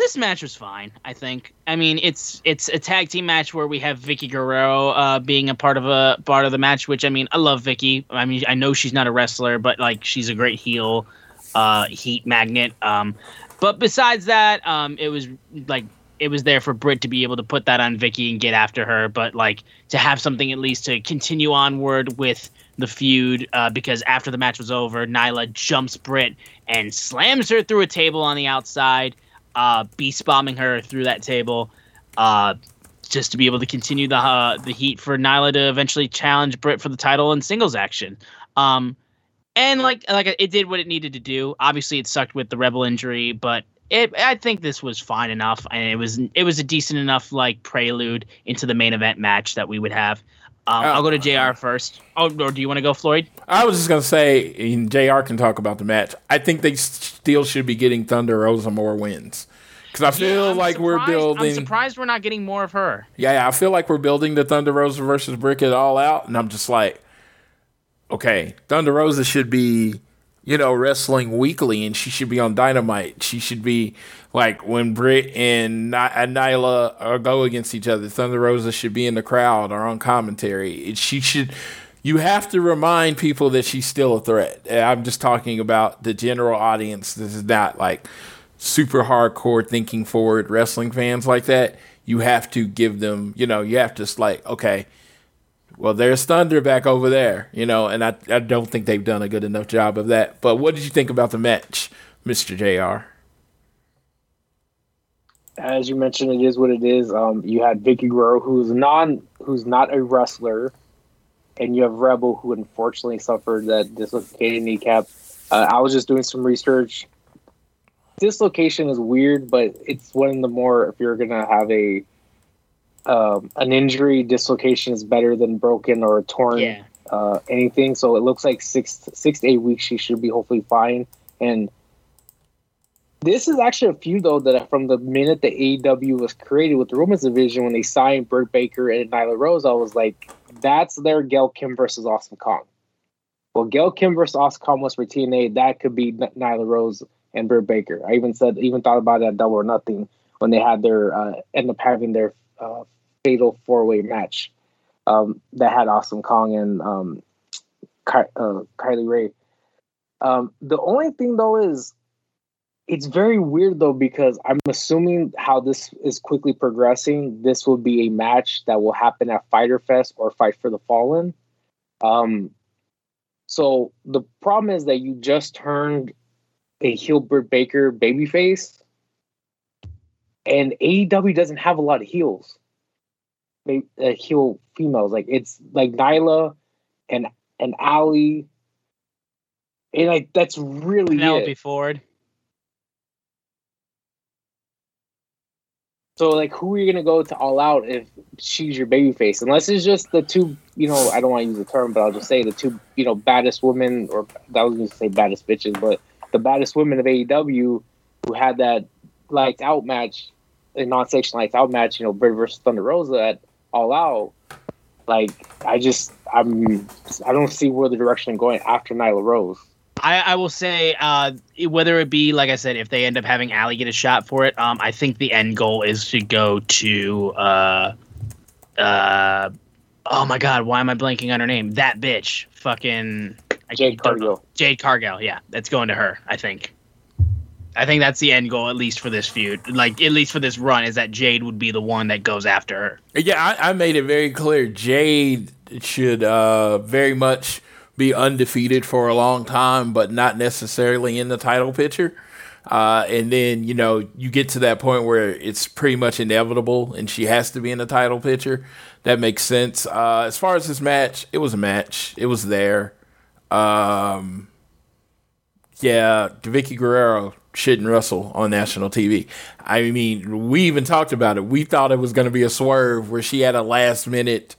this match was fine. I think. I mean, it's it's a tag team match where we have Vickie Guerrero uh, being a part of a part of the match. Which I mean, I love Vickie. I mean, I know she's not a wrestler, but like she's a great heel, uh, heat magnet. Um, but besides that, um, it was like it was there for Britt to be able to put that on Vickie and get after her. But like to have something at least to continue onward with the feud uh, because after the match was over, Nyla jumps Britt and slams her through a table on the outside uh, beast bombing her through that table, uh, just to be able to continue the uh, the heat for Nyla to eventually challenge Britt for the title in singles action. Um, and like like it did what it needed to do. Obviously, it sucked with the Rebel injury, but it I think this was fine enough, and it was it was a decent enough like prelude into the main event match that we would have. Um, I'll go to Jr. first. Oh, or do you want to go, Floyd? I was just gonna say, and Jr. can talk about the match. I think they still should be getting Thunder Rosa more wins because because I feel Yeah, like we're building. I'm surprised we're not getting more of her. Yeah, yeah, I feel like we're building the Thunder Rosa versus Britt it all out, and I'm just like, okay, Thunder Rosa should be, you know, wrestling weekly, and she should be on Dynamite. She should be like when Britt and, and Nyla uh, go against each other. Thunder Rosa should be in the crowd or on commentary. It- She should. You have to remind people that she's still a threat. Uh, I'm just talking about the general audience. This is not like super hardcore thinking forward wrestling fans like that, you have to give them, you know, you have to like, okay, well, there's Thunder back over there, you know, and I, I don't think they've done a good enough job of that. But what did you think about the match, Mr. JR? as you mentioned, it is what it is. Um, you had Vickie Guerrero, who's non, who's not a wrestler, and you have Rebel, who unfortunately suffered that dislocated kneecap. Uh, I was just doing some research. Dislocation is weird, but it's one of the more. If you're gonna have a um, an injury, dislocation is better than broken or torn Yeah. uh, anything. So it looks like six six to eight weeks she should be hopefully fine. And this is actually a few though that from the minute the AEW was created with the women's division when they signed Britt Baker and Nyla Rose, I was like, that's their Gail Kim versus Awesome Kong. Well, Gail Kim versus Awesome Kong was for TNA. That could be N- Nyla Rose and Britt Baker. I even said, even thought about that Double or Nothing when they had their uh, end up having their uh, fatal four way match um, that had Awesome Kong and um, Ky- uh, Kylie Ray. Um, the only thing though is it's very weird though because I'm assuming how this is quickly progressing. This will be a match that will happen at Fyter Fest or Fight for the Fallen. Um, so the problem is that you just turned a heel Britt Baker babyface, and AEW doesn't have a lot of heels. They uh, heel females like it's like Nyla and and Ali, and like that's really Penelope it. Ford. So like, who are you gonna go to all out if she's your babyface? Unless it's just the two, you know, I don't want to use the term, but I'll just say the two, you know, baddest women, or I was gonna say baddest bitches, but the baddest women of AEW who had that lights out match, a non-section lights out match, you know, Britt versus Thunder Rosa at All Out. Like, I just, I'm, I don't see where the direction I'm going after Nyla Rose. I, I will say, uh, whether it be like I said, if they end up having Ali get a shot for it, um, I think the end goal is to go to, uh, uh, oh my god, why am I blanking on her name? That bitch, fucking I Jade. Cargill. Jade Cargill, yeah, that's going to her. I think. I think that's the end goal, at least for this feud. Like, at least for this run, is that Jade would be the one that goes after her. Yeah, I, I made it very clear. Jade should uh, very much be undefeated for a long time, but not necessarily in the title picture. Uh, and then you know you get to that point where it's pretty much inevitable, and she has to be in the title picture. That makes sense. Uh, as far as this match, it was a match. It was there. Um, yeah, Vickie Guerrero shouldn't wrestle on national TV. I mean, we even talked about it. We thought it was going to be a swerve where she had a last minute,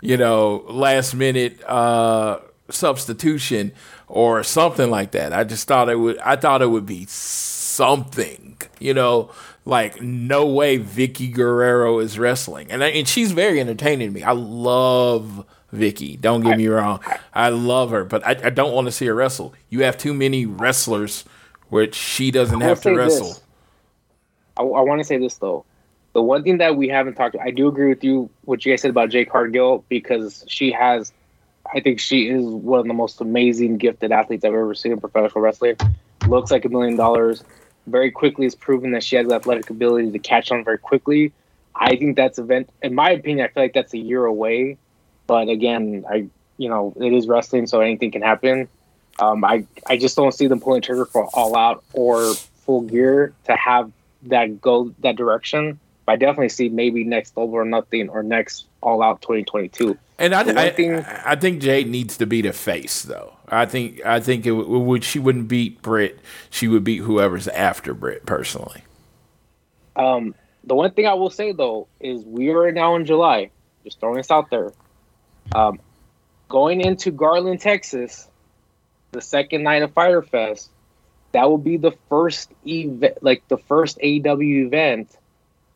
you know, last minute uh, substitution or something like that. I just thought it would. I thought it would be something, you know, like no way Vickie Guerrero is wrestling, and I- and she's very entertaining to me. I love Vickie. Don't get me wrong, I love her, but I, I don't want to see her wrestle. You have too many wrestlers, which she doesn't have to wrestle. this. I, I want to say this though. The one thing that we haven't talked, I do agree with you what you guys said about Jade Cargill because she has, I think she is one of the most amazing, gifted athletes I've ever seen in professional wrestling. Looks like a million dollars. Very quickly has proven that she has the athletic ability to catch on very quickly. I think that's event, in my opinion, I feel like that's a year away. But again, I, you know, it is wrestling, so anything can happen. Um, I, I just don't see them pulling trigger for all out or full gear to have that go that direction. But I definitely see maybe next Double or Nothing or next All Out 2022. And I, I, thing- I think Jade needs to be the face, though. I think I think it would she wouldn't beat Britt. She would beat whoever's after Britt personally. Um, the one thing I will say though is we are now in July. Just throwing this out there. Um, going into Garland, Texas, the second night of Fyter Fest, that will be the first event, like the first AEW event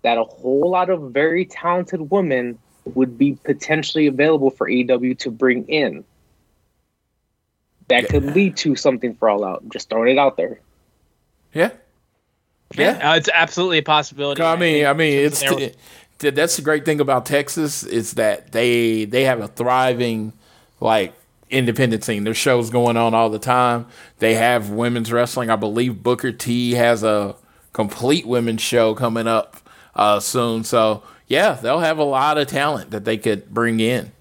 that a whole lot of very talented women would be potentially available for AEW to bring in. That could lead to something for All Out. Just throwing it out there. Yeah. Yeah. Uh, it's absolutely a possibility. I mean, I mean, it's They were- th- that's the great thing about Texas is that they they have a thriving like independent scene. There's shows going on all the time. They have women's wrestling. I believe Booker T has a complete women's show coming up uh, soon. So yeah, they'll have a lot of talent that they could bring in.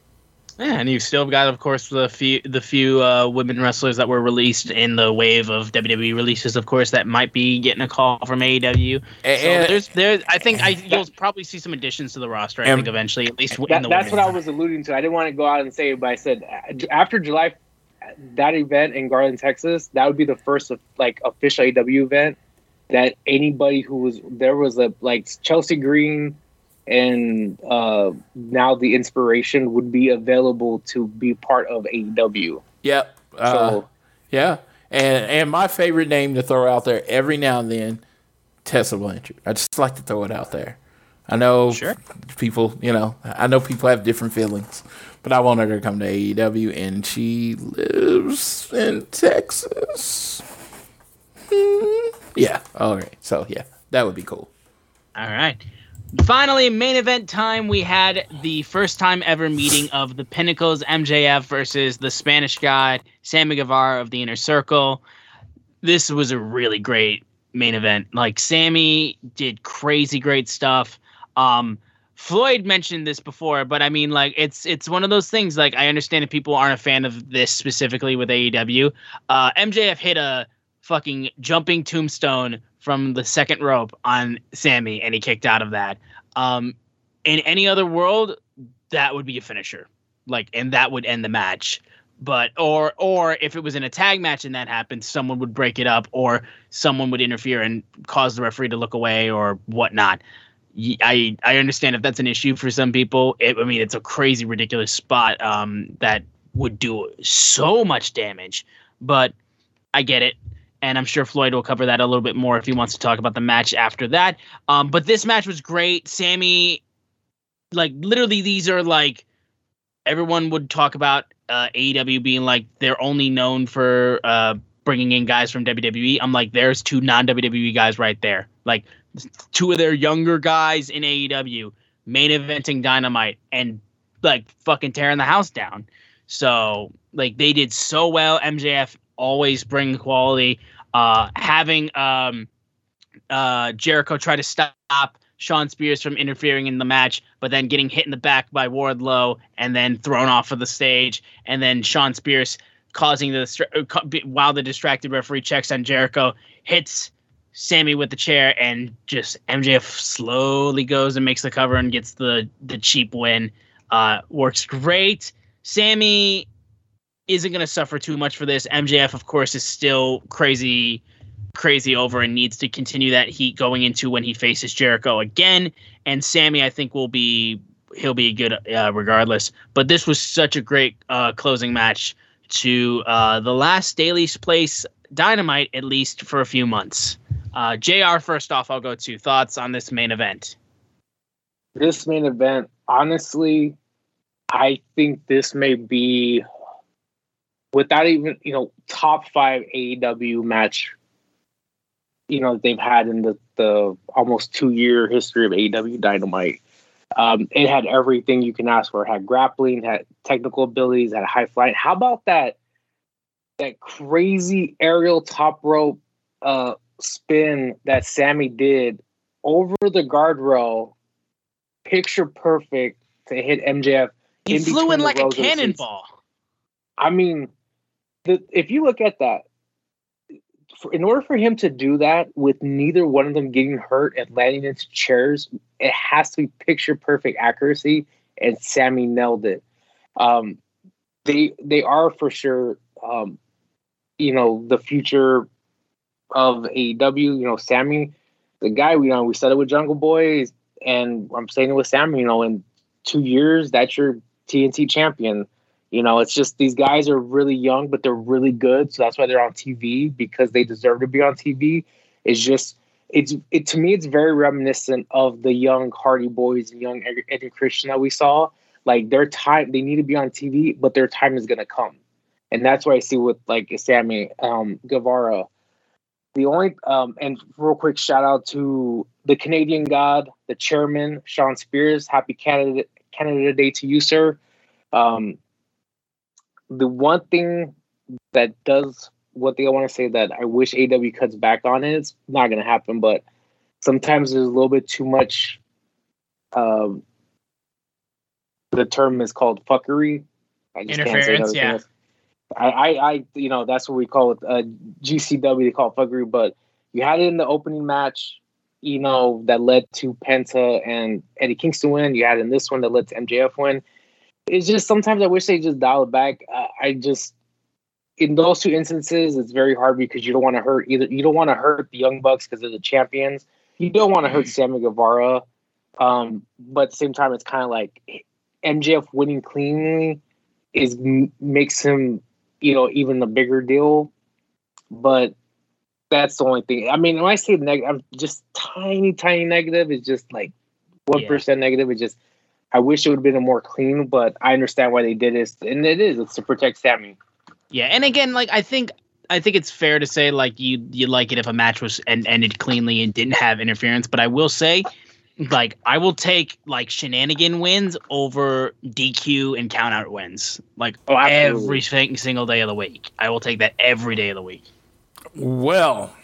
Yeah, and you've still got, of course, the few the few uh, women wrestlers that were released in the wave of WWE releases, of course, that might be getting a call from AEW. So And- there's there, I think I you'll probably see some additions to the roster. I think eventually, at least in That, the that's what I was alluding to. I didn't want to go out and say it, but I said after July, that event in Garland, Texas, that would be the first of, like official AW event that anybody who was there was a like Chelsea Green and uh, now the IInspiration would be available to be part of AEW. Yep. Uh, So Yeah, and and my favorite name to throw out there every now and then, Tessa Blanchard. I just like to throw it out there. I know Sure. people, you know, I know people have different feelings, but I want her to come to AEW, and she lives in Texas. Hmm. Yeah. All right. So yeah, that would be cool. All right. Finally, main event time. We had the first time ever meeting of the Pinnacles MJF versus the Spanish guy Sammy Guevara of the Inner Circle. This was a really great main event. Like Sammy did crazy great stuff. Um, Floyd mentioned this before, but I mean, like it's it's one of those things. Like I understand if people aren't a fan of this specifically with AEW. Uh, MJF hit a fucking jumping tombstone from the second rope on Sammy, and he kicked out of that. Um, in any other world, that would be a finisher, like, and that would end the match. But or or if it was in a tag match and that happened, someone would break it up, or someone would interfere and cause the referee to look away or whatnot. I I understand if that's an issue for some people. It, I mean, it's a crazy, ridiculous spot um, that would do so much damage, but I get it and I'm sure Floyd will cover that a little bit more if he wants to talk about the match after that. Um, but this match was great. Sammy, like literally, these are like everyone would talk about uh, AEW being like they're only known for uh, bringing in guys from WWE. I'm like, there's two non WWE guys right there, like two of their younger guys in AEW main eventing Dynamite and like fucking tearing the house down. So like they did so well. MJF always bring quality. Uh, having um, uh, Jericho try to stop Shawn Spears from interfering in the match, but then getting hit in the back by Wardlow and then thrown off of the stage, and then Shawn Spears causing the uh, while the distracted referee checks on Jericho hits Sammy with the chair and just MJF slowly goes and makes the cover and gets the the cheap win. Uh, works great. Sammy isn't going to suffer too much for this. MJF, of course, is still crazy, crazy over and needs to continue that heat going into when he faces Jericho again. And Sammy, I think, will be he'll be good uh, regardless. But this was such a great uh, closing match to uh, the last Daily's Place Dynamite, at least for a few months. Uh, Jr. First off, I'll go to thoughts on this main event. this main event, honestly, I think this may be without even you know top five AEW match. You know they've had in the the almost two year history of AEW Dynamite. Um, it had everything you can ask for. It had grappling, had technical abilities, had high flying. How about that? That crazy aerial top rope uh, spin that Sammy did over the guardrail picture perfect to hit MJF. He flew in like a rows of seats. cannonball. I mean, the, if you look at that, for, in order for him to do that with neither one of them getting hurt and landing into chairs, it has to be picture perfect accuracy, and Sammy nailed it. Um, they they are for sure, um, you know, the future of AEW. You know, Sammy, the guy we you know we said it with Jungle Boys, and I'm saying it with Sammy. You know, in two years, that's your TNT champion. You know, it's just these guys are really young, but they're really good. So that's why they're on TV because they deserve to be on TV. It's just it's it to me it's very reminiscent of the young Hardy Boys and young Edge and Christian that we saw. Like their time, they need to be on TV, but their time is gonna come, and that's why I see with like Sammy um, Guevara. The only um, and real quick shout out to the Canadian God, the chairman Shawn Spears. Happy Canada Canada Day to you, sir. Um, the one thing that does what they want to say that I wish AW cuts back on it, it's not going to happen, but sometimes there's a little bit too much. Um, the term is called fuckery. I just Interference, yeah. I, I, I, you know, that's what we call it. Uh, GCW, they call it fuckery, but you had it in the opening match, you know, that led to Penta and Eddie Kingston win. You had in this one that led to MJF win. It's just sometimes I wish they just dial it back. Uh, I just in those two instances, it's very hard because you don't want to hurt either. You don't want to hurt the Young Bucks because they're the champions. You don't want to hurt mm-hmm. Sammy Guevara, um, but at the same time, it's kind of like MJF winning cleanly is makes him, you know, even a bigger deal. But that's the only thing. I mean, when I say negative, I'm just tiny, tiny negative. It's just like one yeah. negative. It's just I wish it would have been a more clean, but I understand why they did this, and it is. It's to protect Sammy. Yeah, and again, like I think I think it's fair to say like you you like it if a match was and ended cleanly and didn't have interference. But I will say, like I will take like shenanigan wins over DQ and countout wins. Like oh, every single day of the week. I will take that every day of the week. Well,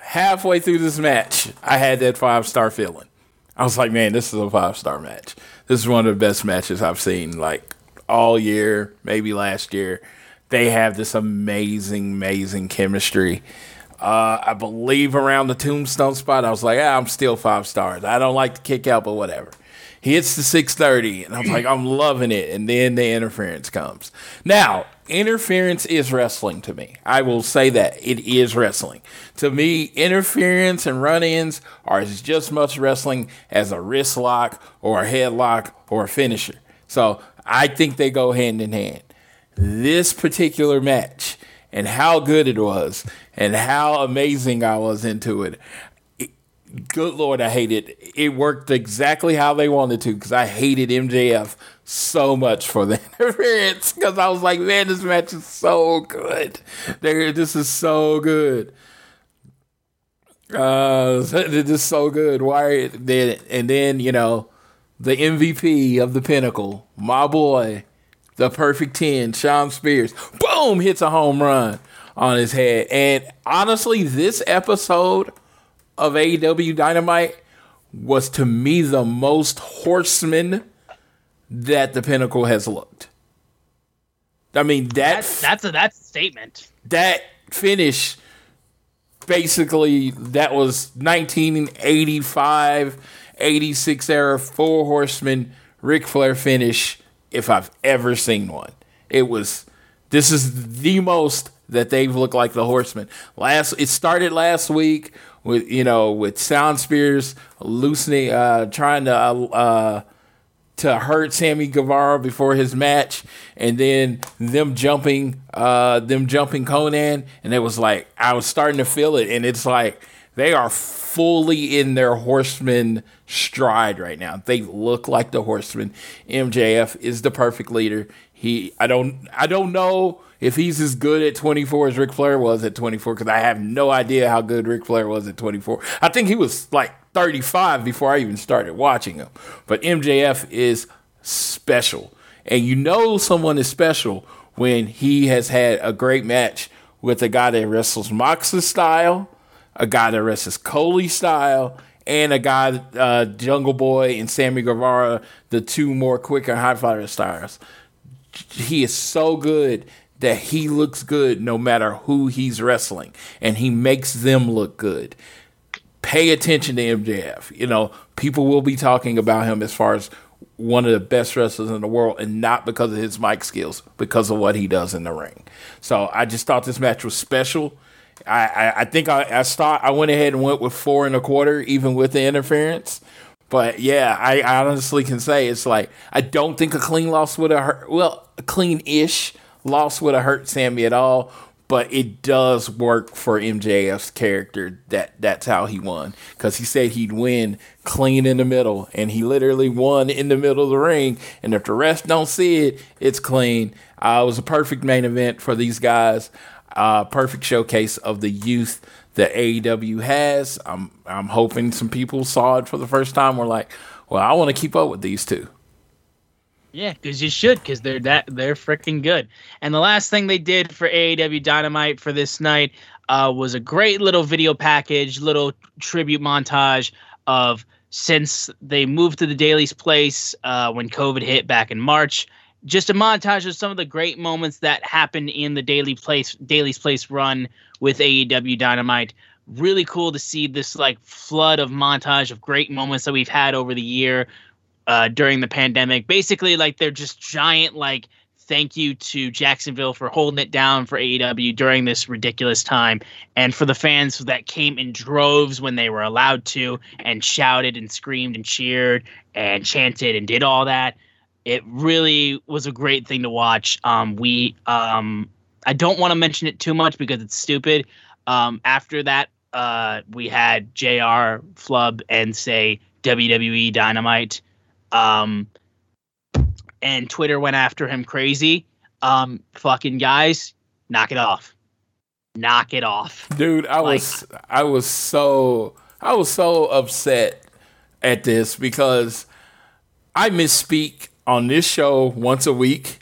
halfway through this match, I had that five star feeling. I was like, man, this is a five star match. This is one of the best matches I've seen like all year, maybe last year they have this amazing, amazing chemistry. Uh, I believe around the tombstone spot, I was like, ah, I'm still five stars. I don't like the kick out, but whatever. He hits the 630, and I'm like, I'm loving it. And then the interference comes. Now, interference is wrestling to me. I will say that. It is wrestling. To me, interference and run ins are just as much wrestling as a wrist lock or a headlock or a finisher. So I think they go hand in hand this particular match and how good it was and how amazing I was into it. good Lord, I hate it. It worked exactly how they wanted to because I hated MJF so much for the interference because I was like, man, this match is so good. This is so good. Uh, this is so good. Why then? And then you know, the MVP of the Pinnacle, my boy, the perfect 10, Shawn Spears, boom, hits a home run on his head. And honestly, this episode of AEW Dynamite was to me the most horseman that the Pinnacle has looked. I mean that that's that's a that's a statement. That finish basically that was 1985 86 era four horsemen Ric Flair finish if I've ever seen one. It was this is the most that they've looked like the Horsemen. Last it started last week with you know with Shawn Spears loosening, uh, trying to uh, to hurt Sammy Guevara before his match, and then them jumping uh, them jumping Konnan, and it was like I was starting to feel it, and it's like they are fully in their horseman stride right now. They look like the horseman. MJF is the perfect leader. He I don't I don't know if he's as good at 24 as Ric Flair was at 24 because I have no idea how good Ric Flair was at 24. I think he was like 35 before I even started watching him. But MJF is special. And you know someone is special when he has had a great match with a guy that wrestles Mox's style a guy that wrestles Coley style, and a guy, uh, Jungle Boy and Sammy Guevara, the two more quicker high flyer stars. He is so good that he looks good no matter who he's wrestling, and he makes them look good. Pay attention to MJF. You know, people will be talking about him as far as one of the best wrestlers in the world, and not because of his mic skills, because of what he does in the ring. So I just thought this match was special. I, I, I think I, I start I went ahead and went with four and a quarter, even with the interference. But yeah, I, I honestly can say it's like I don't think a clean loss would have hurt. Well, a clean-ish loss would have hurt Sammy at all, but it does work for MJF's character that that's how he won because he said he'd win clean in the middle, and he literally won in the middle of the ring. And if the rest don't see it, it's clean. Uh, it was a perfect main event for these guys. Uh, perfect showcase of the youth that AEW has. I'm I'm hoping some people saw it for the first time. We're like, well, I want to keep up with these two. Yeah, because you should, because they're that they're freaking good. And the last thing they did for AEW Dynamite for this night uh, was a great little video package, little tribute montage of since they moved to the Daily's Place uh, when COVID hit back in March. Just a montage of some of the great moments that happened in the Daily Place Daily's Place run with AEW Dynamite. Really cool to see this like flood of montage of great moments that we've had over the year uh, during the pandemic. Basically, like they're just giant like thank you to Jacksonville for holding it down for AEW during this ridiculous time, and for the fans that came in droves when they were allowed to and shouted and screamed and cheered and chanted and did all that. It really was a great thing to watch. Um, we um, I don't want to mention it too much because it's stupid. Um, after that, uh, we had JR flub and say WWE Dynamite um, and Twitter went after him crazy. Um, fucking guys, knock it off. Knock it off. Dude, I like, was I was so I was so upset at this because I misspeak on this show once a week.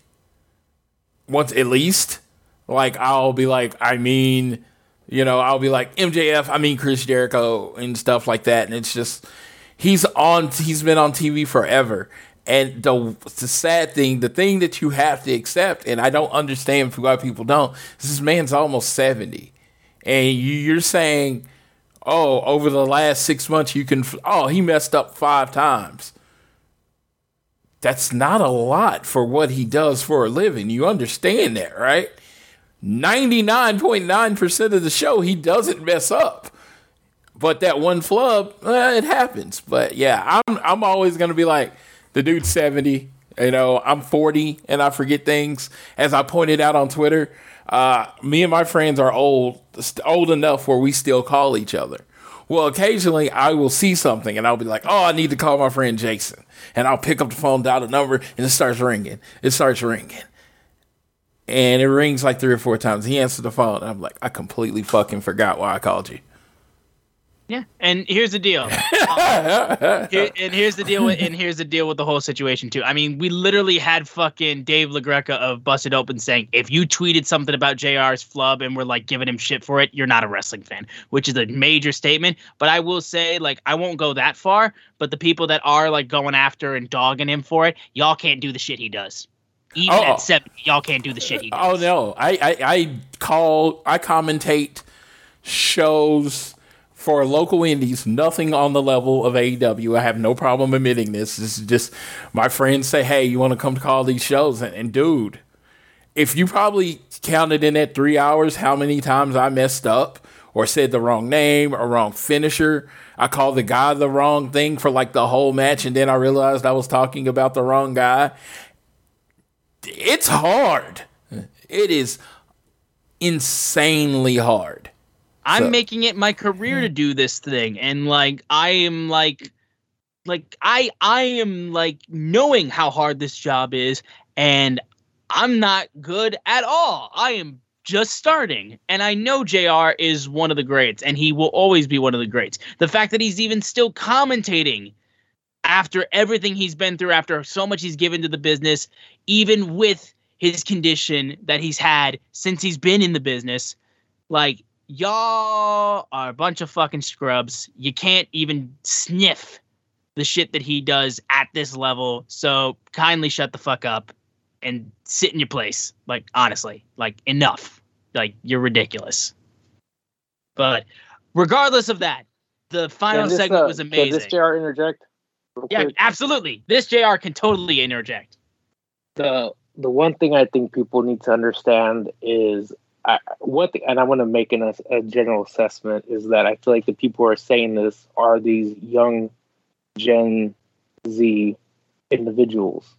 Once at least. Like I'll be like, I mean, you know, I'll be like MJF, I mean Chris Jericho and stuff like that. And it's just he's on he's been on TV forever. And the the sad thing, the thing that you have to accept, and I don't understand why people don't, this man's almost seventy, and you, are saying, oh, over the last six months you can, oh, he messed up five times. That's not a lot for what he does for a living. You understand that, right? Ninety nine point nine percent of the show he doesn't mess up. But that one flub, eh, it happens. But yeah, I'm I'm always gonna be like the dude's seventy. You know, I'm 40 and I forget things. As I pointed out on Twitter, uh, me and my friends are old, old enough where we still call each other. Well, occasionally I will see something and I'll be like, oh, I need to call my friend Jason. And I'll pick up the phone, dial the number, and it starts ringing. It starts ringing. And it rings like three or four times. He answers the phone, and I'm like, I completely fucking forgot why I called you. Yeah, and here's the deal. Um, here, and here's the deal with and here's the deal with the whole situation too. I mean, we literally had fucking Dave LaGreca of Busted Open saying, if you tweeted something about JR's flub and we're like giving him shit for it, you're not a wrestling fan, which is a major statement. But I will say, like, I won't go that far. But the people that are like going after and dogging him for it, y'all can't do the shit he does. Even oh, at 70, y'all can't do the shit he oh, does. Oh no, I I, I call I commentate shows for local indies, nothing on the level of AEW. I have no problem admitting this. This is just my friends say, "Hey, you want to come to call these shows?" And, and, dude, if you probably counted in that three hours how many times I messed up or said the wrong name or wrong finisher, I called the guy the wrong thing for like the whole match, and then I realized I was talking about the wrong guy. It's hard. It is insanely hard I'm so. making it my career to hmm. do this thing, and like I am like, like I I am like knowing how hard this job is, and I'm not good at all. I am just starting, and I know Jr. is one of the greats, and he will always be one of the greats. The fact that he's even still commentating after everything he's been through, after so much he's given to the business, even with his condition that he's had since he's been in the business, like y'all are a bunch of fucking scrubs. You can't even sniff the shit that he does at this level. So kindly shut the fuck up and sit in your place. Like honestly, like enough. Like you're ridiculous. But regardless of that, the final this, segment uh, was amazing. Can this JR interject? Yeah, absolutely. This JR can totally interject. The the one thing I think people need to understand is I, what the, and I want to make an, a general assessment is that I feel like the people who are saying this are these young Gen Z individuals.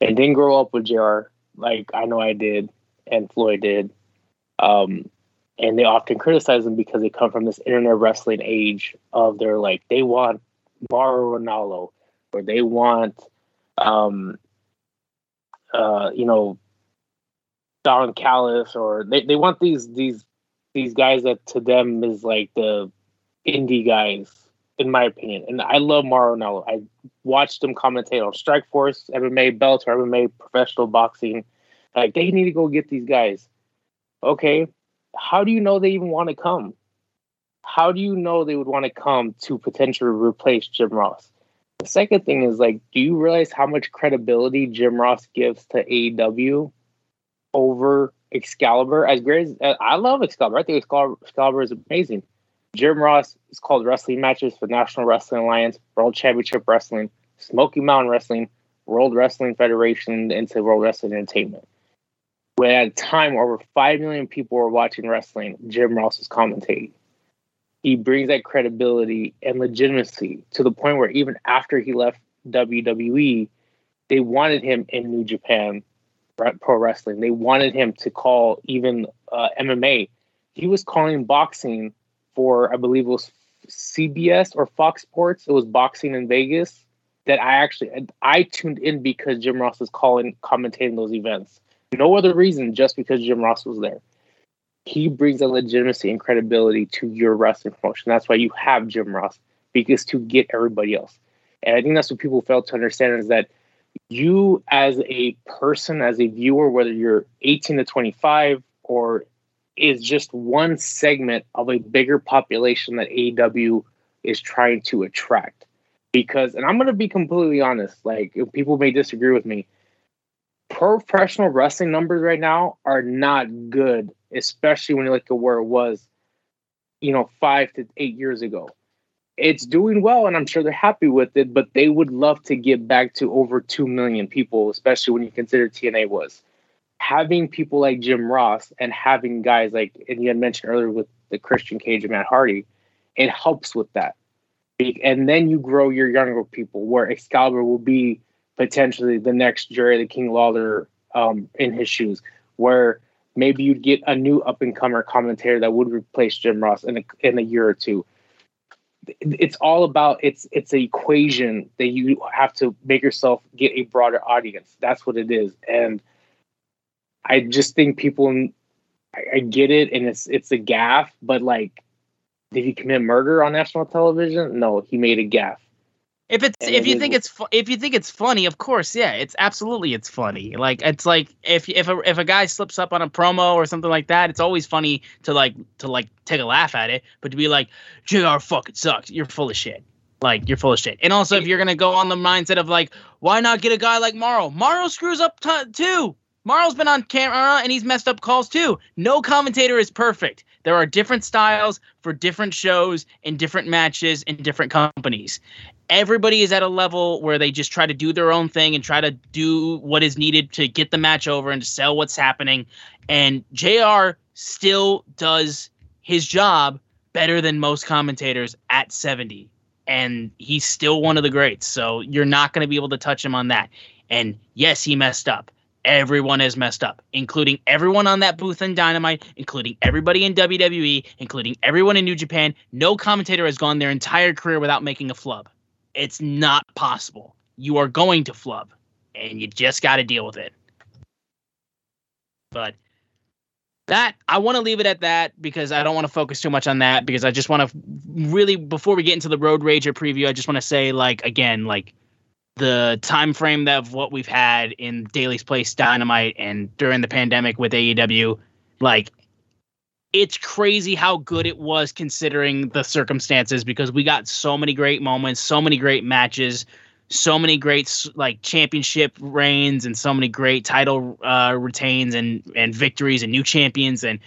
and didn't grow up with JR like I know I did and Floyd did. Um, and they often criticize them because they come from this internet wrestling age of they're like they want Mauro Ranallo or they want um uh you know Don Callis or they, they want these these these guys that to them is like the indie guys in my opinion. And I love Mauro Ranallo I watched him commentate on Strikeforce MMA Bellator MMA professional boxing. Like they need to go get these guys. Okay how do you know they even want to come? How do you know they would want to come to potentially replace Jim Ross? The second thing is like, do you realize how much credibility Jim Ross gives to AEW over Excalibur? As great as uh, I love Excalibur, I think Excalibur, Excalibur is amazing. Jim Ross is called wrestling matches for National Wrestling Alliance, World Championship Wrestling, Smoky Mountain Wrestling, World Wrestling Federation, and to World Wrestling Entertainment. When at a time over 5 million people were watching wrestling, Jim Ross was commentating he brings that credibility and legitimacy to the point where even after he left WWE, they wanted him in New Japan Pro Wrestling. They wanted him to call even uh, MMA. He was calling boxing for, I believe it was CBS or Fox Sports. It was boxing in Vegas that I actually I tuned in because Jim Ross was calling commentating those events. No other reason, just because Jim Ross was there he brings a legitimacy and credibility to your wrestling promotion. That's why you have Jim Ross, because to get everybody else. And I think that's what people fail to understand is that you as a person, as a viewer, whether you're 18 to 25 or is just one segment of a bigger population that AEW is trying to attract. Because, and I'm going to be completely honest, like people may disagree with me, professional wrestling numbers right now are not good especially when you look at where it was, you know, five to eight years ago. It's doing well, and I'm sure they're happy with it, but they would love to get back to over 2 million people, especially when you consider TNA was. Having people like Jim Ross and having guys like, and you had mentioned earlier with the Christian Cage and Matt Hardy, it helps with that. And then you grow your younger people, where Excalibur will be potentially the next Jerry the King Lawler um, in his shoes, where maybe you'd get a new up and comer commentator that would replace Jim Ross in a, in a year or two. It's all about it's it's an equation that you have to make yourself get a broader audience. That's what it is, and I just think people. I, I get it, and it's it's a gaff, but like, did he commit murder on national television? No, he made a gaff. If it's and if you think it's fu- if you think it's funny, of course, yeah, it's absolutely it's funny. Like it's like if if a if a guy slips up on a promo or something like that, it's always funny to like to like take a laugh at it. But to be like, Jr. fucking sucks. You're full of shit. Like you're full of shit. And also, if you're gonna go on the mindset of like, why not get a guy like Mauro? Mauro screws up t- too. Mauro's been on camera and he's messed up calls too. No commentator is perfect. There are different styles for different shows and different matches and different companies everybody is at a level where they just try to do their own thing and try to do what is needed to get the match over and to sell what's happening. And JR still does his job better than most commentators at 70. And he's still one of the greats. So you're not going to be able to touch him on that. And yes, he messed up. Everyone has messed up, including everyone on that booth in Dynamite, including everybody in WWE, including everyone in New Japan. No commentator has gone their entire career without making a flub. It's not possible. You are going to flub, and you just got to deal with it. But that I want to leave it at that because I don't want to focus too much on that because I just want to really before we get into the Road Rager preview, I just want to say like again like the time frame of what we've had in Daily's Place Dynamite and during the pandemic with AEW, like it's crazy how good it was considering the circumstances because we got so many great moments, so many great matches, so many great like championship reigns and so many great title uh, retains and and victories and new champions and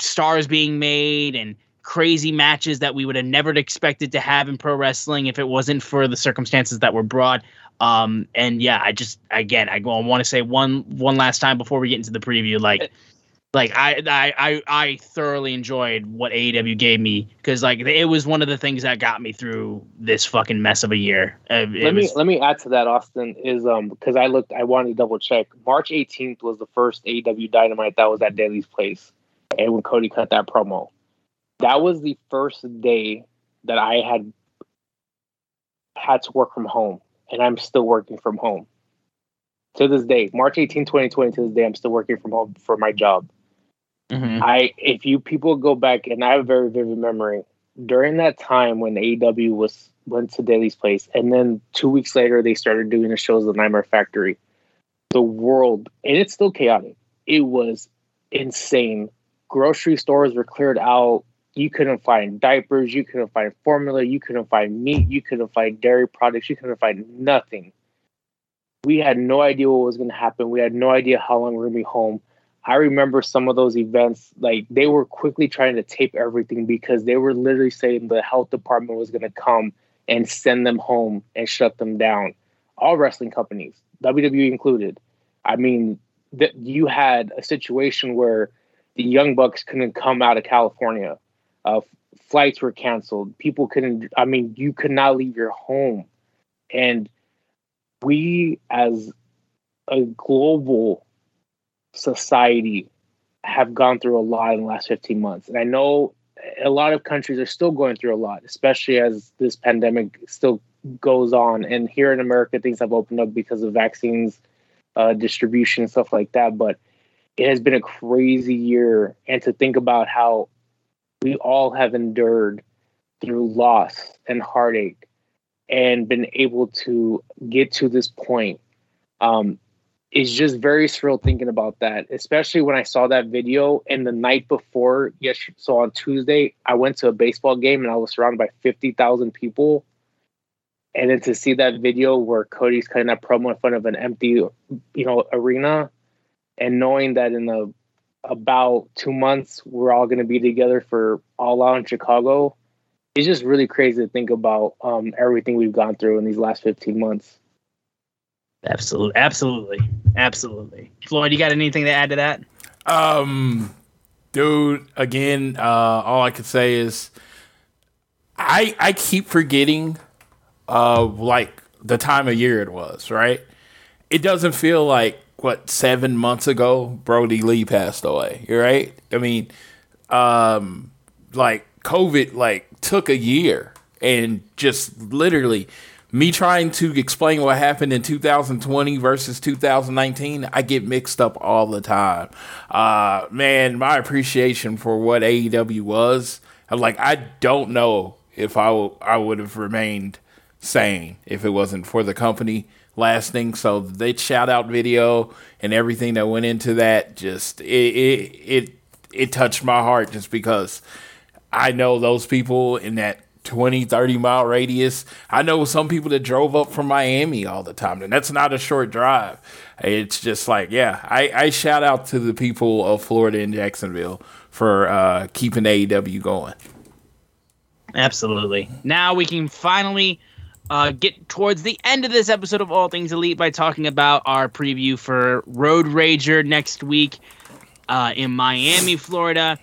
stars being made and crazy matches that we would have never expected to have in pro wrestling if it wasn't for the circumstances that were brought. Um, and yeah, I just again I want to say one one last time before we get into the preview, like like I I I, I thoroughly enjoyed what AEW gave me because like it was one of the things that got me through this fucking mess of a year. Uh, it let me was- let me add to that, Austin. Is um because I looked, I wanted to double check. March 18th was the first AEW Dynamite that was at Daily's place, and when Cody cut that promo, that was the first day that I had had to work from home, and I'm still working from home to this day. March 18, 2020, to this day, I'm still working from home for my job. Mhm. I if you people go back and I have a very vivid memory during that time when AEW was went to Daily's place and then two weeks later they started doing the shows at Nightmare Factory. The world and it's still chaotic. It was insane. Grocery stores were cleared out. You couldn't find diapers, you couldn't find formula, you couldn't find meat, you couldn't find dairy products, you couldn't find nothing. We had no idea what was gonna happen. We had no idea how long we're gonna be home. I remember some of those events, like they were quickly trying to tape everything because they were literally saying the health department was going to come and send them home and shut them down. All wrestling companies, WWE included. I mean, that you had a situation where the Young Bucks couldn't come out of California. Uh, flights were canceled. People couldn't. I mean, you could not leave your home, and we as a global society have gone through a lot in the last 15 months. And I know a lot of countries are still going through a lot, especially as this pandemic still goes on. And here in America, things have opened up because of vaccines uh, distribution stuff like that. But it has been a crazy year. And to think about how we all have endured through loss and heartache and been able to get to this point um, is just very surreal thinking about that, especially when I saw that video and the night before. Yes, so on Tuesday, I went to a baseball game and I was surrounded by 50,000 people. And then to see that video where Cody's cutting that promo in front of an empty, you know, arena, and knowing that in the about two months we're all going to be together for All Out in Chicago, it's just really crazy to think about um, everything we've gone through in these last 15 months. Absolutely, absolutely, absolutely. Floyd, you got anything to add to that? Um, dude, again, uh, all I could say is I I keep forgetting, uh, like the time of year it was. Right, it doesn't feel like what seven months ago Brodie Lee passed away. Right, I mean, um, like COVID like took a year and just literally me trying to explain what happened in 2020 versus 2019, I get mixed up all the time. Uh, man, my appreciation for what AEW was, I'm like, I don't know if I, w- I would have remained sane if it wasn't for the company lasting. So they shout out video and everything that went into that, just it it it, it touched my heart just because I know those people in that 20, 30 mile radius. I know some people that drove up from Miami all the time, and that's not a short drive. It's just like, yeah, I, I shout out to the people of Florida and Jacksonville for uh, keeping AEW going. Absolutely. Now we can finally uh, get towards the end of this episode of All Things Elite by talking about our preview for Road Rager next week uh, in Miami, Florida.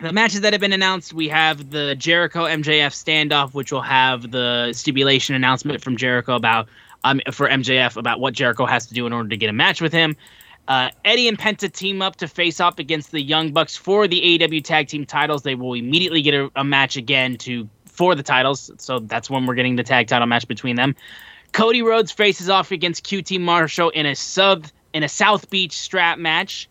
The matches that have been announced, we have the Jericho MJF standoff, which will have the stipulation announcement from Jericho about um, for MJF about what Jericho has to do in order to get a match with him. Uh, Eddie and Penta team up to face off against the Young Bucks for the AEW Tag Team titles. They will immediately get a, a match again to for the titles, so that's when we're getting the tag title match between them. Cody Rhodes faces off against QT Marshall in a sub in a South Beach strap match.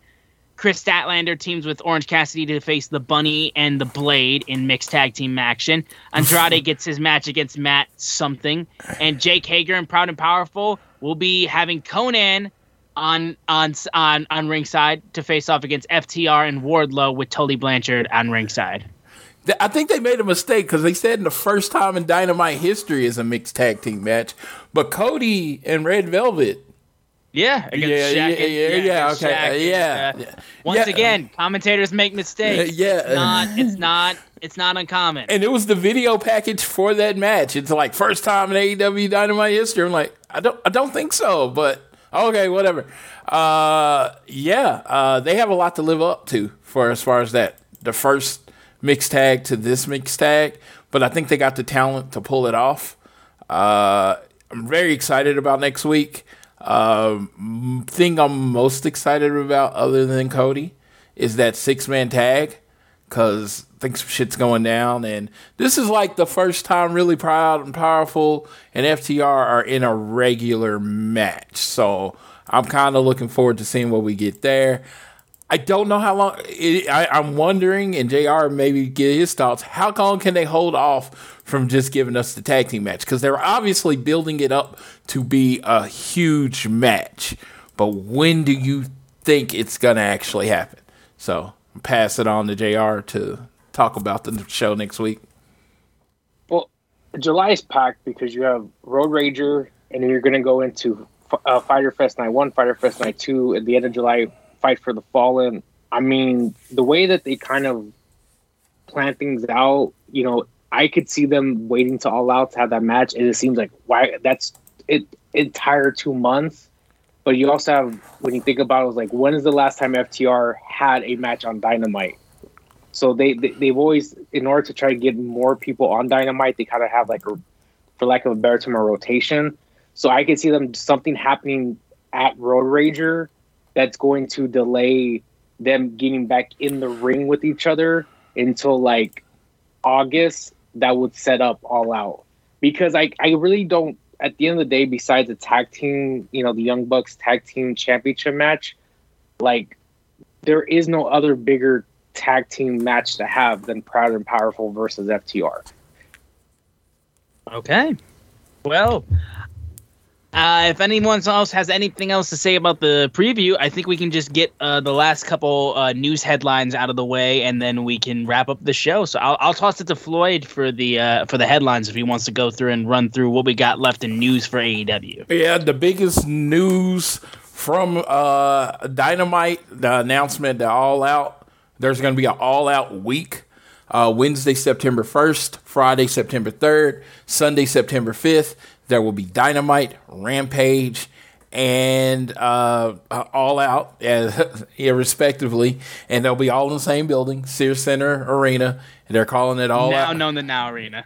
Kris Statlander teams with Orange Cassidy to face the Bunny and the Blade in mixed tag team action. Andrade gets his match against Matt something, and Jake Hager and Proud and Powerful will be having Konnan on on on on ringside to face off against FTR and Wardlow with Tully Blanchard on ringside. I think they made a mistake because they said in the first time in Dynamite history is a mixed tag team match, but Cody and Red Velvet. Yeah, against Yeah, Shaq yeah, yeah, yeah, against okay, Shaq yeah, uh, yeah. Once Yeah. again, commentators make mistakes. Uh, yeah. it's not. It's not. It's not uncommon. And it was the video package for that match. It's like first time in AEW Dynamite history. I'm like, I don't, I don't think so, but Okay, whatever. Uh, yeah, uh, they have a lot to live up to for as far as that the first mixed tag to this mixed tag, but I think they got the talent to pull it off. Uh, I'm very excited about next week. Um, thing I'm most excited about, other than Cody, is that six man tag because I think some shit's going down. And this is like the first time really proud and powerful and FTR are in a regular match. So I'm kind of looking forward to seeing what we get there. I don't know how long. It, I, I'm wondering, and JR maybe get his thoughts. How long can they hold off from just giving us the tag team match? Because they're obviously building it up to be a huge match. But when do you think it's to actually happen? So pass it on to JR to talk about the show next week. Well, July is packed because you have Road Rager, and then you're going to go into uh, Fyter Fest Night 1, Fyter Fest Night 2, at the end of July, Fight for the Fallen. I mean, the way that they kind of plan things out, you know, I could see them waiting to all out to have that match, and it seems like why that's it entire two months. But you also have when you think about it, it was like when is the last time FTR had a match on Dynamite? So they, they have always in order to try to get more people on Dynamite, they kind of have like a, for lack of a better term, a rotation. So I could see them something happening at Road Rager that's going to delay them getting back in the ring with each other until like August. That would set up all out because I I really don't. At the end of the day, besides the tag team, you know, the Young Bucks tag team championship match, like there is no other bigger tag team match to have than Proud and Powerful versus FTR. Okay. Well, uh, if anyone else has anything else to say about the preview, I think we can just get uh, the last couple uh, news headlines out of the way, and then we can wrap up the show. So I'll, I'll toss it to Floyd for the uh, for the headlines if he wants to go through and run through what we got left in news for AEW. Yeah, the biggest news from uh, Dynamite, the announcement that All Out, there's going to be an All Out week. Uh, Wednesday, September 1st, Friday, September 3rd, Sunday, September 5th. There will be Dynamite, Rampage, and uh, All Out, yeah, respectively, and they'll be all in the same building, Sears Center Arena. And they're calling it All now Out. Now known the Now Arena.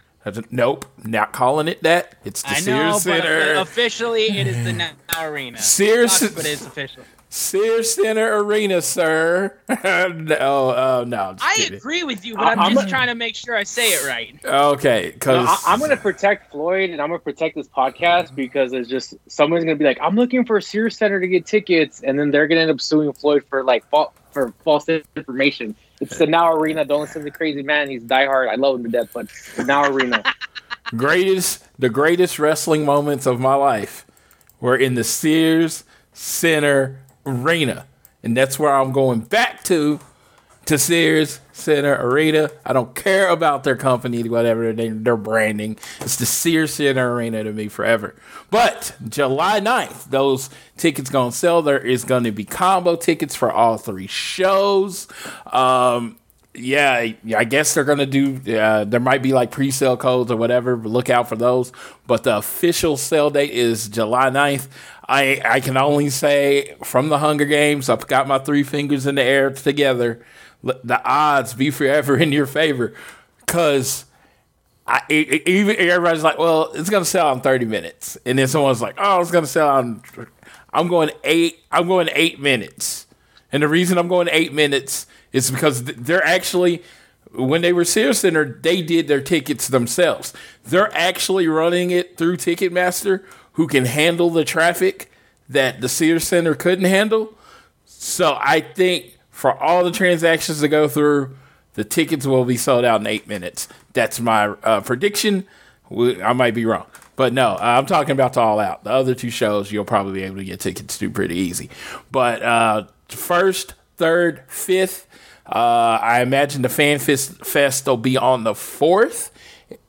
Nope, not calling it that. It's the I Sears know, Center. But officially, it is the Now Arena. Sears, Sucks, but it's official. Sears Center Arena, sir. no, uh, no. I kidding. agree with you, but I'm, I'm just a- trying to make sure I say it right. Okay, because No, I, am going to protect Floyd and I'm going to protect this podcast because it's just someone's going to be like, I'm looking for a Sears Center to get tickets, and then they're going to end up suing Floyd for like fa- for false information. It's the Now Arena. Don't listen to Crazy Man. He's diehard. I love him to death, but the Now Arena. greatest the greatest wrestling moments of my life were in the Sears Center Arena, and that's where I'm going back to to Sears Center Arena. I don't care about their company, whatever they, their branding. It's the Sears Center Arena to me forever. But July 9th, those tickets to sell. There is to be combo tickets for all three shows. Um, yeah, I guess they're gonna do. Uh, there might be like pre-sale codes or whatever. Look out for those. But the official sale date is July 9th. I I can only say from the Hunger Games, I've got my three fingers in the air together. Let The odds be forever in your favor, because. I, e- e- even everybody's like, well, it's gonna sell in 30 minutes, and then someone's like, oh, it's gonna sell on. I'm going eight. I'm going eight minutes. And the reason I'm going eight minutes is because they're actually, when they were Sears Center, they did their tickets themselves. They're actually running it through Ticketmaster, who can handle the traffic that the Sears Center couldn't handle. So I think for all the transactions to go through, the tickets will be sold out in eight minutes. That's my uh, prediction. I might be wrong. But no, I'm talking about the All Out. The other two shows, you'll probably be able to get tickets to pretty easy. But uh, first, third, fifth, uh, I imagine the Fan Fest, Fest will be on the fourth,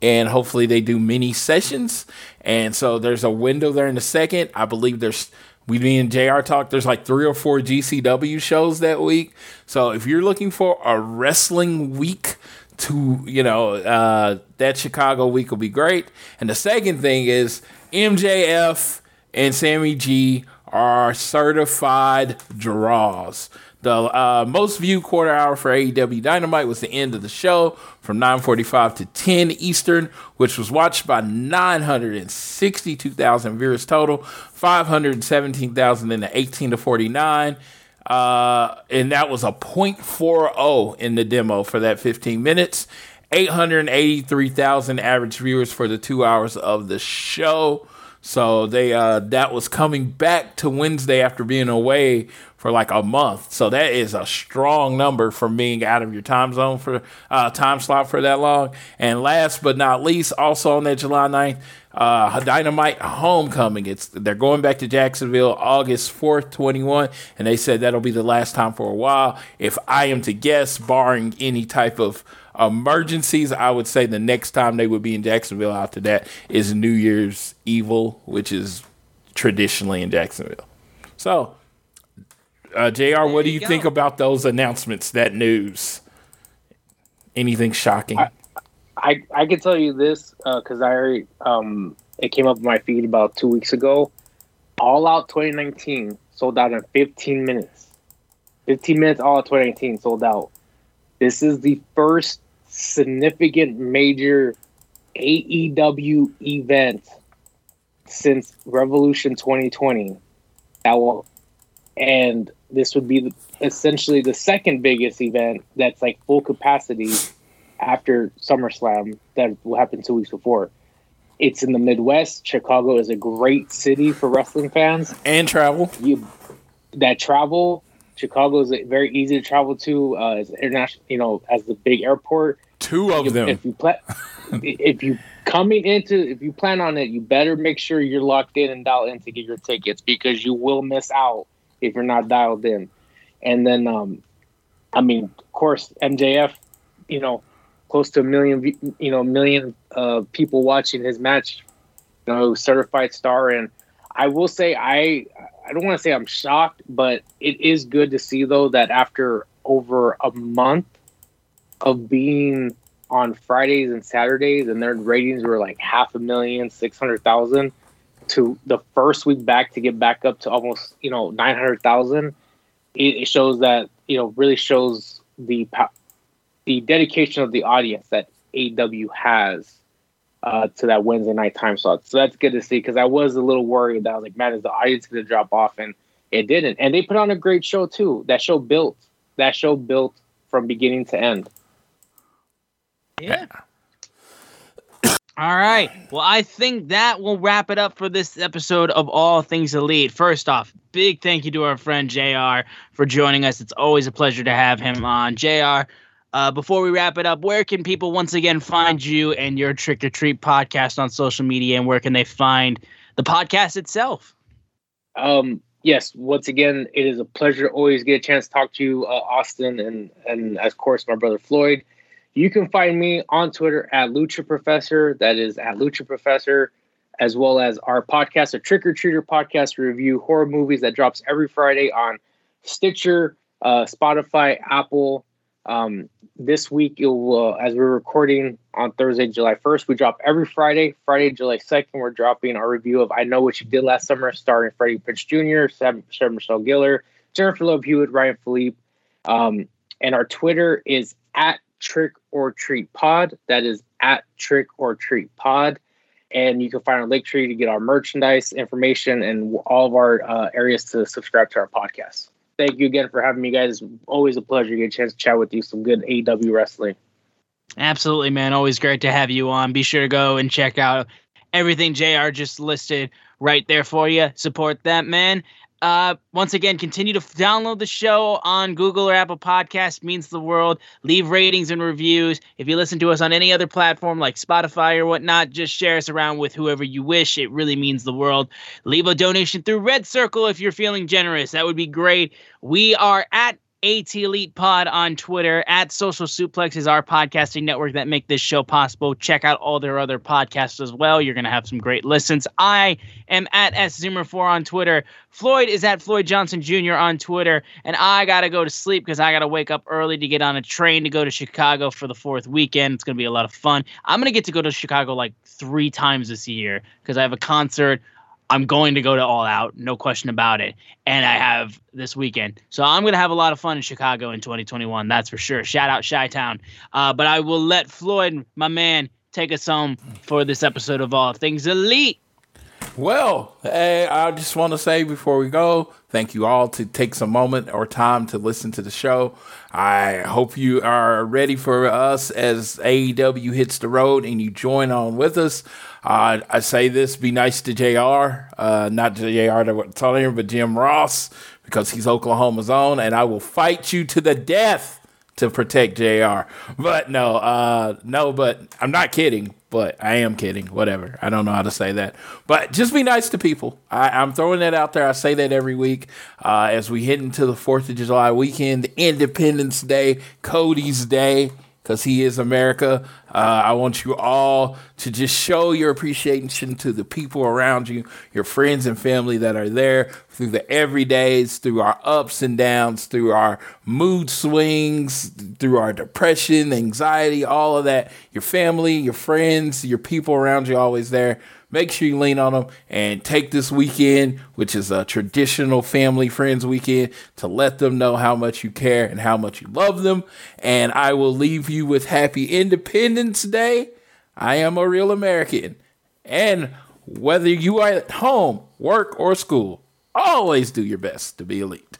and hopefully they do mini sessions. And so there's a window there in the second. I believe there's we me and JR talk. There's like three or four GCW shows that week. So if you're looking for a wrestling week to you know uh, that Chicago week will be great. And the second thing is MJF and Sammy G are certified draws. The uh, most viewed quarter hour for AEW Dynamite was the end of the show from 9:45 to 10 Eastern, which was watched by 962,000 viewers total, 517,000 in the 18 to 49. Uh, and that was a 0.40 in the demo for that 15 minutes. 883,000 average viewers for the two hours of the show. So they uh, that was coming back to Wednesday after being away for like a month. So that is a strong number for being out of your time zone for uh, time slot for that long. And last but not least, also on that July 9th, uh, Dynamite Homecoming. It's they're going back to Jacksonville August 4th, 21, and they said that'll be the last time for a while. If I am to guess, barring any type of emergencies, I would say the next time they would be in Jacksonville after that is New Year's Evil, which is traditionally in Jacksonville. So uh, Jr., what do you, you think about those announcements? That news? Anything shocking? I I, I can tell you this because uh, I already um, it came up in my feed about two weeks ago. All Out 2019 sold out in 15 minutes. 15 minutes all out 2019 sold out. This is the first significant major AEW event since Revolution 2020 that will and this would be the, essentially the second biggest event that's like full capacity after SummerSlam that will happen two weeks before. It's in the Midwest. Chicago is a great city for wrestling fans and travel. You that travel. Chicago is very easy to travel to uh, as international. You know, as the big airport. Two of you, them. If you plan, if you coming into, if you plan on it, you better make sure you're locked in and dialed in to get your tickets because you will miss out if you're not dialed in. And then, um, I mean, of course, MJF, you know, close to a million, you know, million uh, people watching his match, you know, certified star. And I will say, I, I don't want to say I'm shocked, but it is good to see though that after over a month of being on Fridays and Saturdays, and their ratings were like half a million, six hundred thousand to the first week back to get back up to almost you know 900,000 it, it shows that you know really shows the the dedication of the audience that AW has uh, to that Wednesday night time slot. So that's good to see because I was a little worried that I was like, man, is the audience going to drop off? And it didn't. And they put on a great show too. That show built. That show built from beginning to end. Yeah. All right. Well, I think that will wrap it up for this episode of All Things Elite. First off, big thank you to our friend JR for joining us. It's always a pleasure to have him on. JR, uh, before we wrap it up, where can people once again find you and your Trick or Treat podcast on social media, and where can they find the podcast itself? Um, yes, once again, it is a pleasure to always get a chance to talk to you, uh, Austin, and and of course my brother Floyd. You can find me on Twitter at Lucha Professor. That is at Lucha Professor, as well as our podcast, a Trick or Treater podcast review horror movies that drops every Friday on Stitcher, uh, Spotify, Apple. Um, this week, as we're recording on Thursday, July 1st, we drop every Friday. Friday, July 2nd, we're dropping our review of I Know What You Did Last Summer, starring Freddie Prinze Jr., Sarah Michelle Gellar, Jennifer Love Hewitt, Ryan Phillippe. Um, and our Twitter is at Trick or Treat Pod. That is at Trick or Treat Pod. And you can find our link tree to get our merchandise information and all of our uh, areas to subscribe to our podcast. Thank you again for having me, guys. Always a pleasure to get a chance to chat with you. Some good AW wrestling. Absolutely, man. Always great to have you on. Be sure to go and check out everything JR just listed right there for you. Support that, man. Uh, once again, continue to download the show on Google or Apple Podcasts. Means the world. Leave ratings and reviews. If you listen to us on any other platform like Spotify or whatnot, just share us around with whoever you wish. It really means the world. Leave a donation through Red Circle if you're feeling generous. That would be great. We are at AT Elite Pod on Twitter. At Social Suplex is our podcasting network that make this show possible. Check out all their other podcasts as well. You're going to have some great listens. I am at S Zoomer4 on Twitter. Floyd is at Floyd Johnson Jr. on Twitter. And I got to go to sleep because I got to wake up early to get on a train to go to Chicago for the fourth weekend. It's going to be a lot of fun. I'm going to get to go to Chicago like three times this year because I have a concert I'm going to go to All Out, no question about it. And I have this weekend. So I'm going to have a lot of fun in Chicago in 2021. That's for sure. Shout out Chi Town. Uh, but I will let Floyd, my man, take us home for this episode of All Things Elite. Well, hey, I just want to say before we go, thank you all to take some moment or time to listen to the show. I hope you are ready for us as AEW hits the road and you join on with us. Uh, I say this: be nice to Jr. Uh, not Jr. to tell him, but Jim Ross because he's Oklahoma's own, and I will fight you to the death to protect JR. But no, uh, no, but I'm not kidding, but I am kidding. Whatever. I don't know how to say that. But just be nice to people. I, am throwing that out there. I say that every week uh, as we head into the 4th of July weekend, Independence Day, Cody's Day because he is America. Uh, I want you all to just show your appreciation to the people around you, your friends and family that are there through the everydays, through our ups and downs, through our mood swings, through our depression, anxiety, all of that. Your family, your friends, your people around you always there make sure you lean on them and take this weekend, which is a traditional family friends weekend, to let them know how much you care and how much you love them. And I will leave you with Happy Independence Day. I am a real American. And whether you are at home, work, or school, always do your best to be elite.